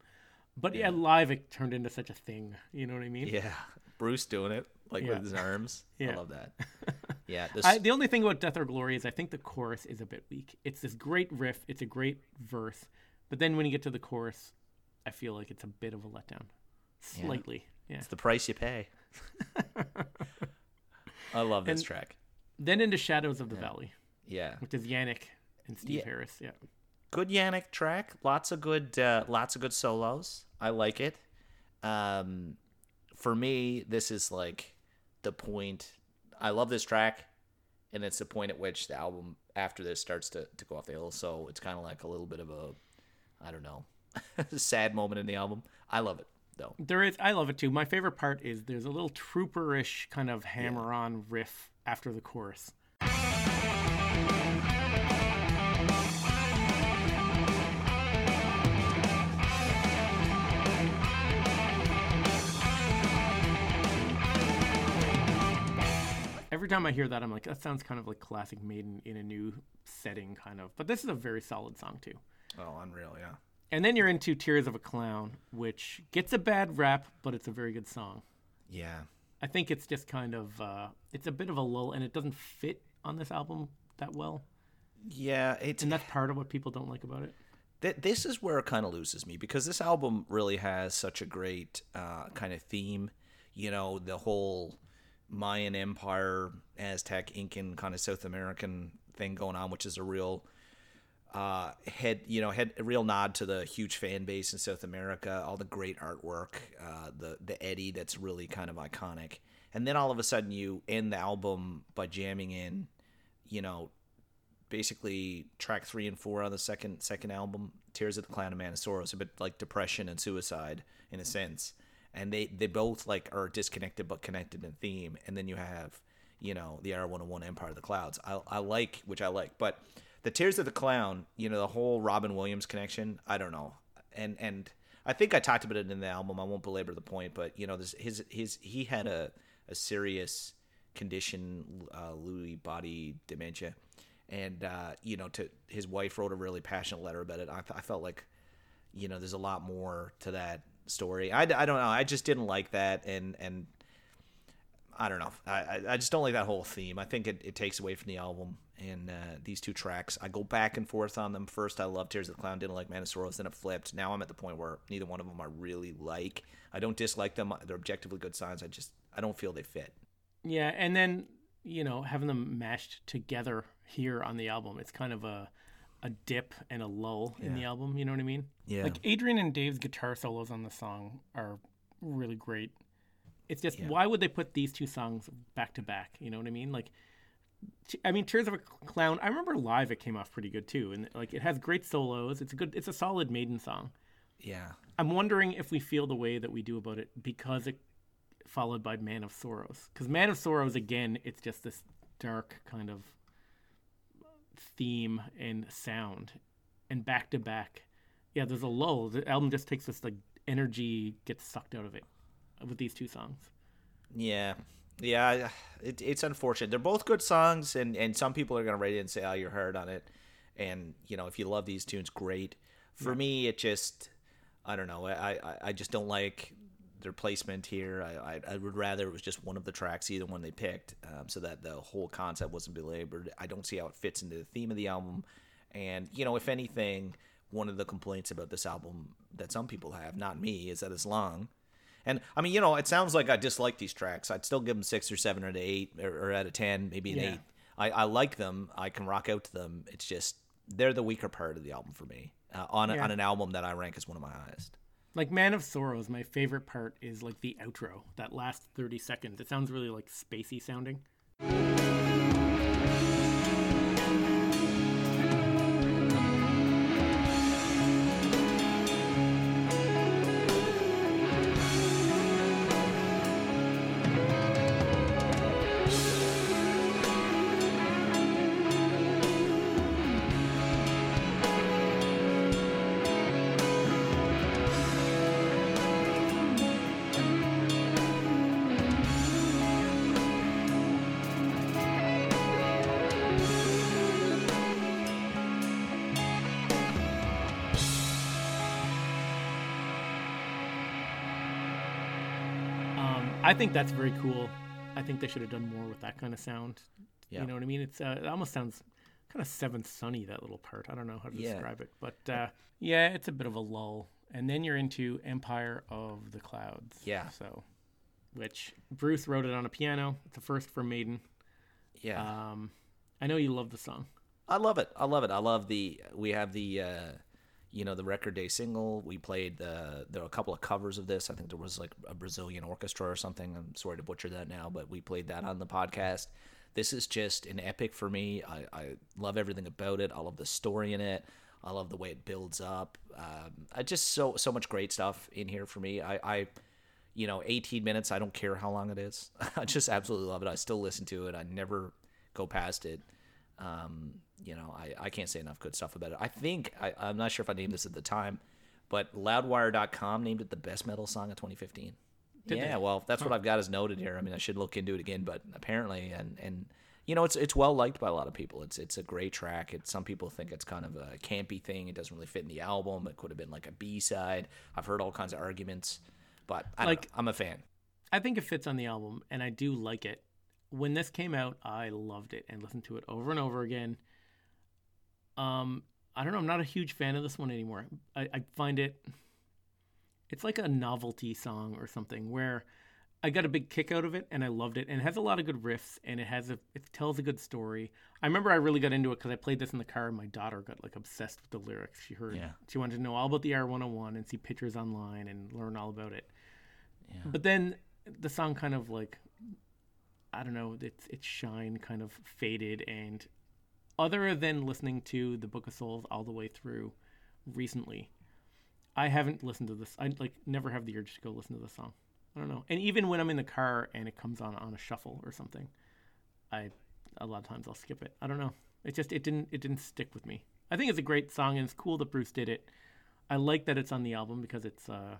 But yeah, live it turned into such a thing. You know what I mean? Yeah, Bruce doing it like Yeah. with his arms. I Yeah. love that. Yeah, this, I, the only thing about Death or Glory is I think the chorus is a bit weak. It's this great riff, it's a great verse, but then when you get to the chorus, I feel like it's a bit of a letdown, slightly. Yeah. it's the price you pay. I love this And- track. Then into Shadows of the Valley, Yeah, which is Janick and Steve Yeah. Harris. Yeah. good Janick track. Lots of good, uh, lots of good solos. I like it. Um, for me, this is like the point. I love this track, and it's the point at which the album after this starts to, to go off the hill. So it's kind of like a little bit of a, I don't know, sad moment in the album. I love it though. There is, I love it too. My favorite part is there's a little trooperish kind of hammer-on riff after the chorus. Every time I hear that, I'm like, that sounds kind of like classic Maiden in a new setting, kind of. But this is a very solid song too. Oh, unreal, yeah. And then you're into Tears of a Clown, which gets a bad rap, but it's a very good song. Yeah. I think it's just kind of uh, it's a bit of a lull, and it doesn't fit on this album that well, Yeah, it's and that's part of what people don't like about it. th- this is where it kind of loses me because this album really has such a great uh, kind of theme. You know, the whole Mayan Empire, Aztec, Incan kind of South American thing going on, which is a real uh, head, you know, head a real nod to the huge fan base in South America, all the great artwork, uh, the the Eddie that's really kind of iconic, and then all of a sudden you end the album by jamming in, you know, basically track three and four on the second second album, Tears of the Clown and Man of Sorrows, a bit like depression and suicide in a sense, and they they both like are disconnected but connected in theme, and then you have you know the R one hundred one Empire of the Clouds. I I like which I like, but the Tears of the Clown, you know the whole Robin Williams connection. I don't know, and and I think I talked about it in the album. I won't belabor the point, but you know this his his he had a a serious condition, uh, Lewy body dementia and uh, you know, to his wife wrote a really passionate letter about it. I, I felt like, you know, there's a lot more to that story. I, I don't know. I just didn't like that, and and I don't know. I I- just don't like that whole theme. I think it, it takes away from the album. And uh, these two tracks, I go back and forth on them. First, I love Tears of the Clown, didn't like Man of Sorrows, then it flipped. Now I'm at the point where neither one of them I really like. I don't dislike them. They're objectively good songs. I just I don't feel they fit. Yeah, and then you know having them mashed together here on the album, it's kind of a a dip and a lull in the album. You know what I mean? Yeah. Like Adrian and Dave's guitar solos on the song are really great. It's just why would they put these two songs back to back? You know what I mean? Like, I mean, Tears of a Clown. I remember live it came off pretty good too, and like it has great solos. It's a good. It's a solid Maiden song. Yeah. I'm wondering if we feel the way that we do about it because it followed by Man of Sorrows. Because Man of Sorrows, again, it's just this dark kind of theme and sound, and back to back. Yeah, there's a lull. The album just takes this like energy gets sucked out of it with these two songs. Yeah, yeah, it, it's unfortunate. They're both good songs, and and some people are gonna write in and say, "Oh, you're hard on it," and you know, if you love these tunes, great. For me, it just, I don't know. I I, I just don't like their placement here. I, I I would rather it was just one of the tracks, either one they picked, um, so that the whole concept wasn't belabored. I don't see how it fits into the theme of the album, and you know, if anything. One of the complaints about this album that some people have, not me, is that it's long. And I mean, you know, it sounds like I dislike these tracks. I'd still give them six or seven or an eight or, or out of ten, maybe an Yeah. eight. I, I like them. I can rock out to them. It's just they're the weaker part of the album for me uh, on a, Yeah. on an album that I rank as one of my highest. Like Man of Sorrows, my favorite part is like the outro, that last 30 seconds. It sounds really like spacey sounding. I think that's very cool. I think they should have done more with that kind of sound. Yeah. You know what I mean? It's uh, it almost sounds kind of Seventh Sunny that little part. I don't know how to Yeah. describe it, but uh, yeah, it's a bit of a lull. And then you're into Empire of the Clouds. Yeah. So, which Bruce wrote it on a piano. It's a first for Maiden. Yeah, Um, I know you love the song. I love it. I love it. I love the we have the uh, you know the record day single. We played the there were a couple of covers of this. I think there was like a Brazilian orchestra or something. I'm sorry to butcher that now, but we played that on the podcast. This is just an epic for me. I, I love everything about it. I love the story in it. I love the way it builds up. Um, I just so so much great stuff in here for me. I, I you know 18 minutes. I don't care how long it is. I just absolutely love it. I still listen to it. I never go past it. Um, you know, I, I can't say enough good stuff about it. I think I, I'm not sure if I named this at the time, but Loudwire.com named it the best metal song of 2015. Did yeah, they? well, that's what I've got as noted here. I mean, I should look into it again, but apparently, and and you know, it's it's well liked by a lot of people. It's it's a great track. It's some people think it's kind of a campy thing. It doesn't really fit in the album. It could have been like a B side. I've heard all kinds of arguments, but I like I'm a fan. I think it fits on the album, and I do like it. When this came out, I loved it and listened to it over and over again. Um, I don't know. I'm not a huge fan of this one anymore. I, I find it. It's like a novelty song or something where I got a big kick out of it and I loved it and it has a lot of good riffs and it has a it tells a good story. I remember I really got into it because I played this in the car and my daughter got like obsessed with the lyrics. She heard Yeah. she wanted to know all about the R101 and see pictures online and learn all about it. But then the song kind of like I don't know, its its shine kind of faded and other than listening to the Book of Souls all the way through recently, I haven't listened to this. I like never have the urge to go listen to the song. I don't know. And even when I'm in the car and it comes on on a shuffle or something, I a lot of times I'll skip it. I don't know. It just it didn't it didn't stick with me. I think it's a great song and it's cool that Bruce did it. I like that it's on the album because it's uh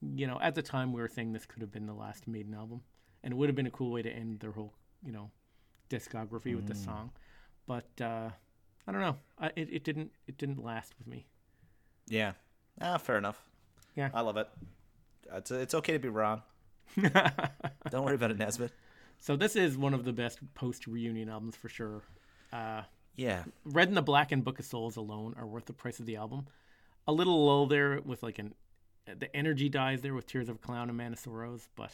you know, at the time we were saying this could have been the last Maiden album and it would have been a cool way to end their whole, you know, discography with this song. But uh I don't know. I, it, it didn't it didn't last with me. Yeah, ah, fair enough. Yeah. I love it. It's it's okay to be wrong. Don't worry about it, Nesbitt. So this is one of the best post reunion albums for sure. Uh, Yeah, Red and the Black and Book of Souls alone are worth the price of the album. A little low there with like an the energy dies there with Tears of a Clown and Man of Sorrows, but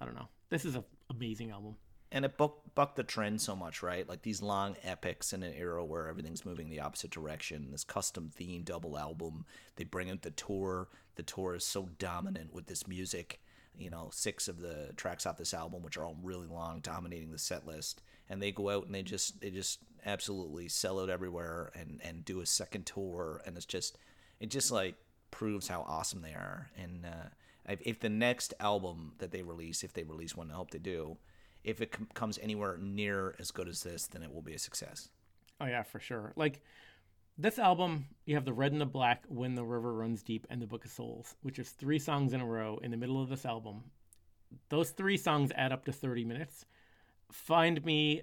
I don't know. This is an amazing album. And it buck, bucked the trend so much, right? Like these long epics in an era where everything's moving the opposite direction. This custom theme double album, they bring out the tour. The tour is so dominant with this music. You know, six of the tracks off this album, which are all really long, dominating the set list, and they go out and they just they just absolutely sell out everywhere and and do a second tour, and it's just it just like proves how awesome they are. And uh, if the next album that they release, if they release one, I hope they do, if it com- comes anywhere near as good as this, then it will be a success. Oh yeah, for sure. Like this album, you have the Red and the Black, When the River Runs Deep, and the Book of Souls, which is three songs in a row in the middle of this album. Those three songs add up to 30 minutes. Find me,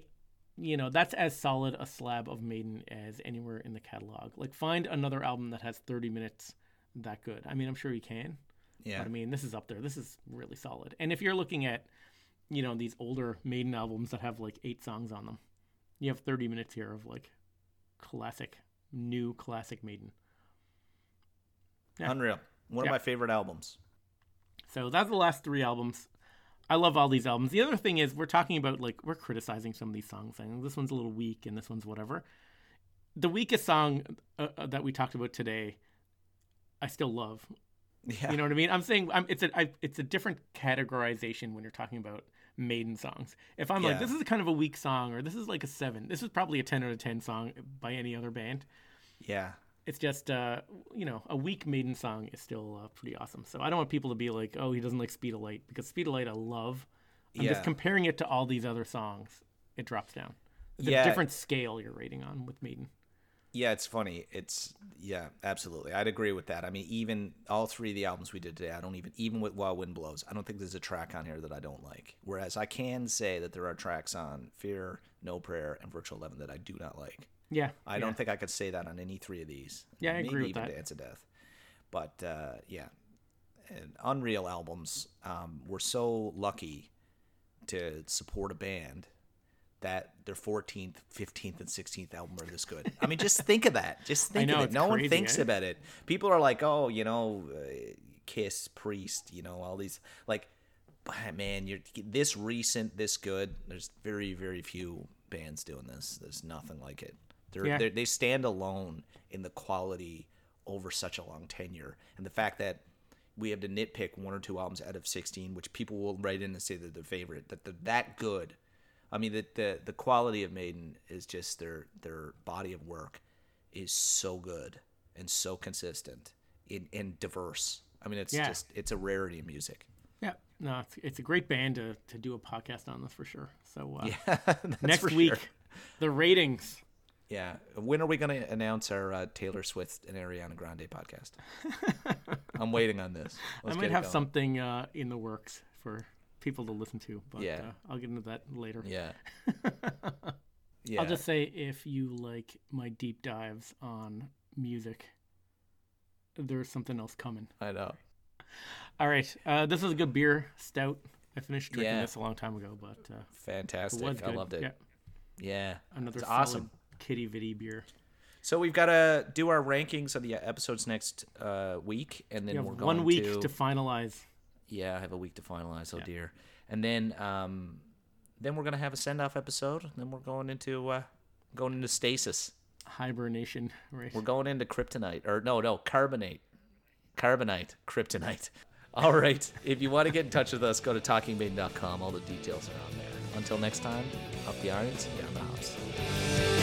you know, that's as solid a slab of Maiden as anywhere in the catalog. Like find another album that has 30 minutes that good. I mean, I'm sure you can. Yeah. But I mean, this is up there. This is really solid. And if you're looking at, you know, these older Maiden albums that have like eight songs on them, you have 30 minutes here of like classic, new classic Maiden. Yeah. Unreal. One Yeah. of my favorite albums. So that's the last three albums. I love all these albums. The other thing is we're talking about like we're criticizing some of these songs, saying this one's a little weak and this one's whatever. The weakest song uh, uh, that we talked about today, I still love. Yeah. You know what I mean? I'm saying I'm, it's a I, it's a different categorization when you're talking about Maiden songs. If I'm like this is kind of a weak song or this is like a seven, this is probably a ten out of ten song by any other band. yeah. It's just uh, you know a weak Maiden song is still uh, pretty awesome. So I don't want people to be like, oh, he doesn't like Speed of Light because Speed of Light I love. I'm Yeah. just comparing it to all these other songs. It drops down. It's Yeah. a different scale you're rating on with Maiden. Yeah, it's funny. It's yeah, absolutely. I'd agree with that. I mean, even all three of the albums we did today, I don't even even with While Wind Blows, I don't think there's a track on here that I don't like. Whereas I can say that there are tracks on Fear, No Prayer, and Virtual Eleven that I do not like. Yeah, I yeah. don't think I could say that on any three of these. Yeah, I Maybe agree with even that. Dance of Death. But uh, yeah, and Unreal albums. Um, we're so lucky to support a band that their 14th, 15th, and 16th album are this good. I mean, just think of that. Just think know, of it. No one thinks eh? about it. People are like, oh, you know, uh, Kiss, Priest, you know, all these like. Man, you're this recent, this good. There's very, very few bands doing this. There's nothing like it. They're, Yeah. they're, they stand alone in the quality over such a long tenure, and the fact that we have to nitpick one or two albums out of 16, which people will write in and say they're their favorite, that they're that good. I mean, the, the the quality of Maiden is just their their body of work is so good and so consistent and, and diverse. I mean, it's Yeah. just it's a rarity in music. Yeah, no, it's, it's a great band to, to do a podcast on this for sure. So uh, That's next week, sure. the ratings. Yeah. When are we going to announce our uh, Taylor Swift and Ariana Grande podcast? I'm waiting on this. Let's I might have going. something uh, in the works for people to listen to, but Yeah. uh, I'll get into that later. Yeah. yeah. I'll just say if you like my deep dives on music, there's something else coming. I know. All right, uh, this is a good beer, stout. I finished drinking Yeah. this a long time ago, but uh, it Fantastic. was I loved it. Yeah, Yeah. another It's awesome. Quidi Vidi beer. So we've got to do our rankings of the episodes next uh, week, and then we're going one week to, to finalize. Yeah, I have a week to finalize. Oh dear, and then um, then we're gonna have a send off episode. Then we're going into uh, going into stasis. hibernation, right? We're going into kryptonite, or no, no, carbonate, carbonite, kryptonite. All right. If you want to get in touch with us, go to talkingmaiden.com. All the details are on there. Until next time, up the irons, down the hops.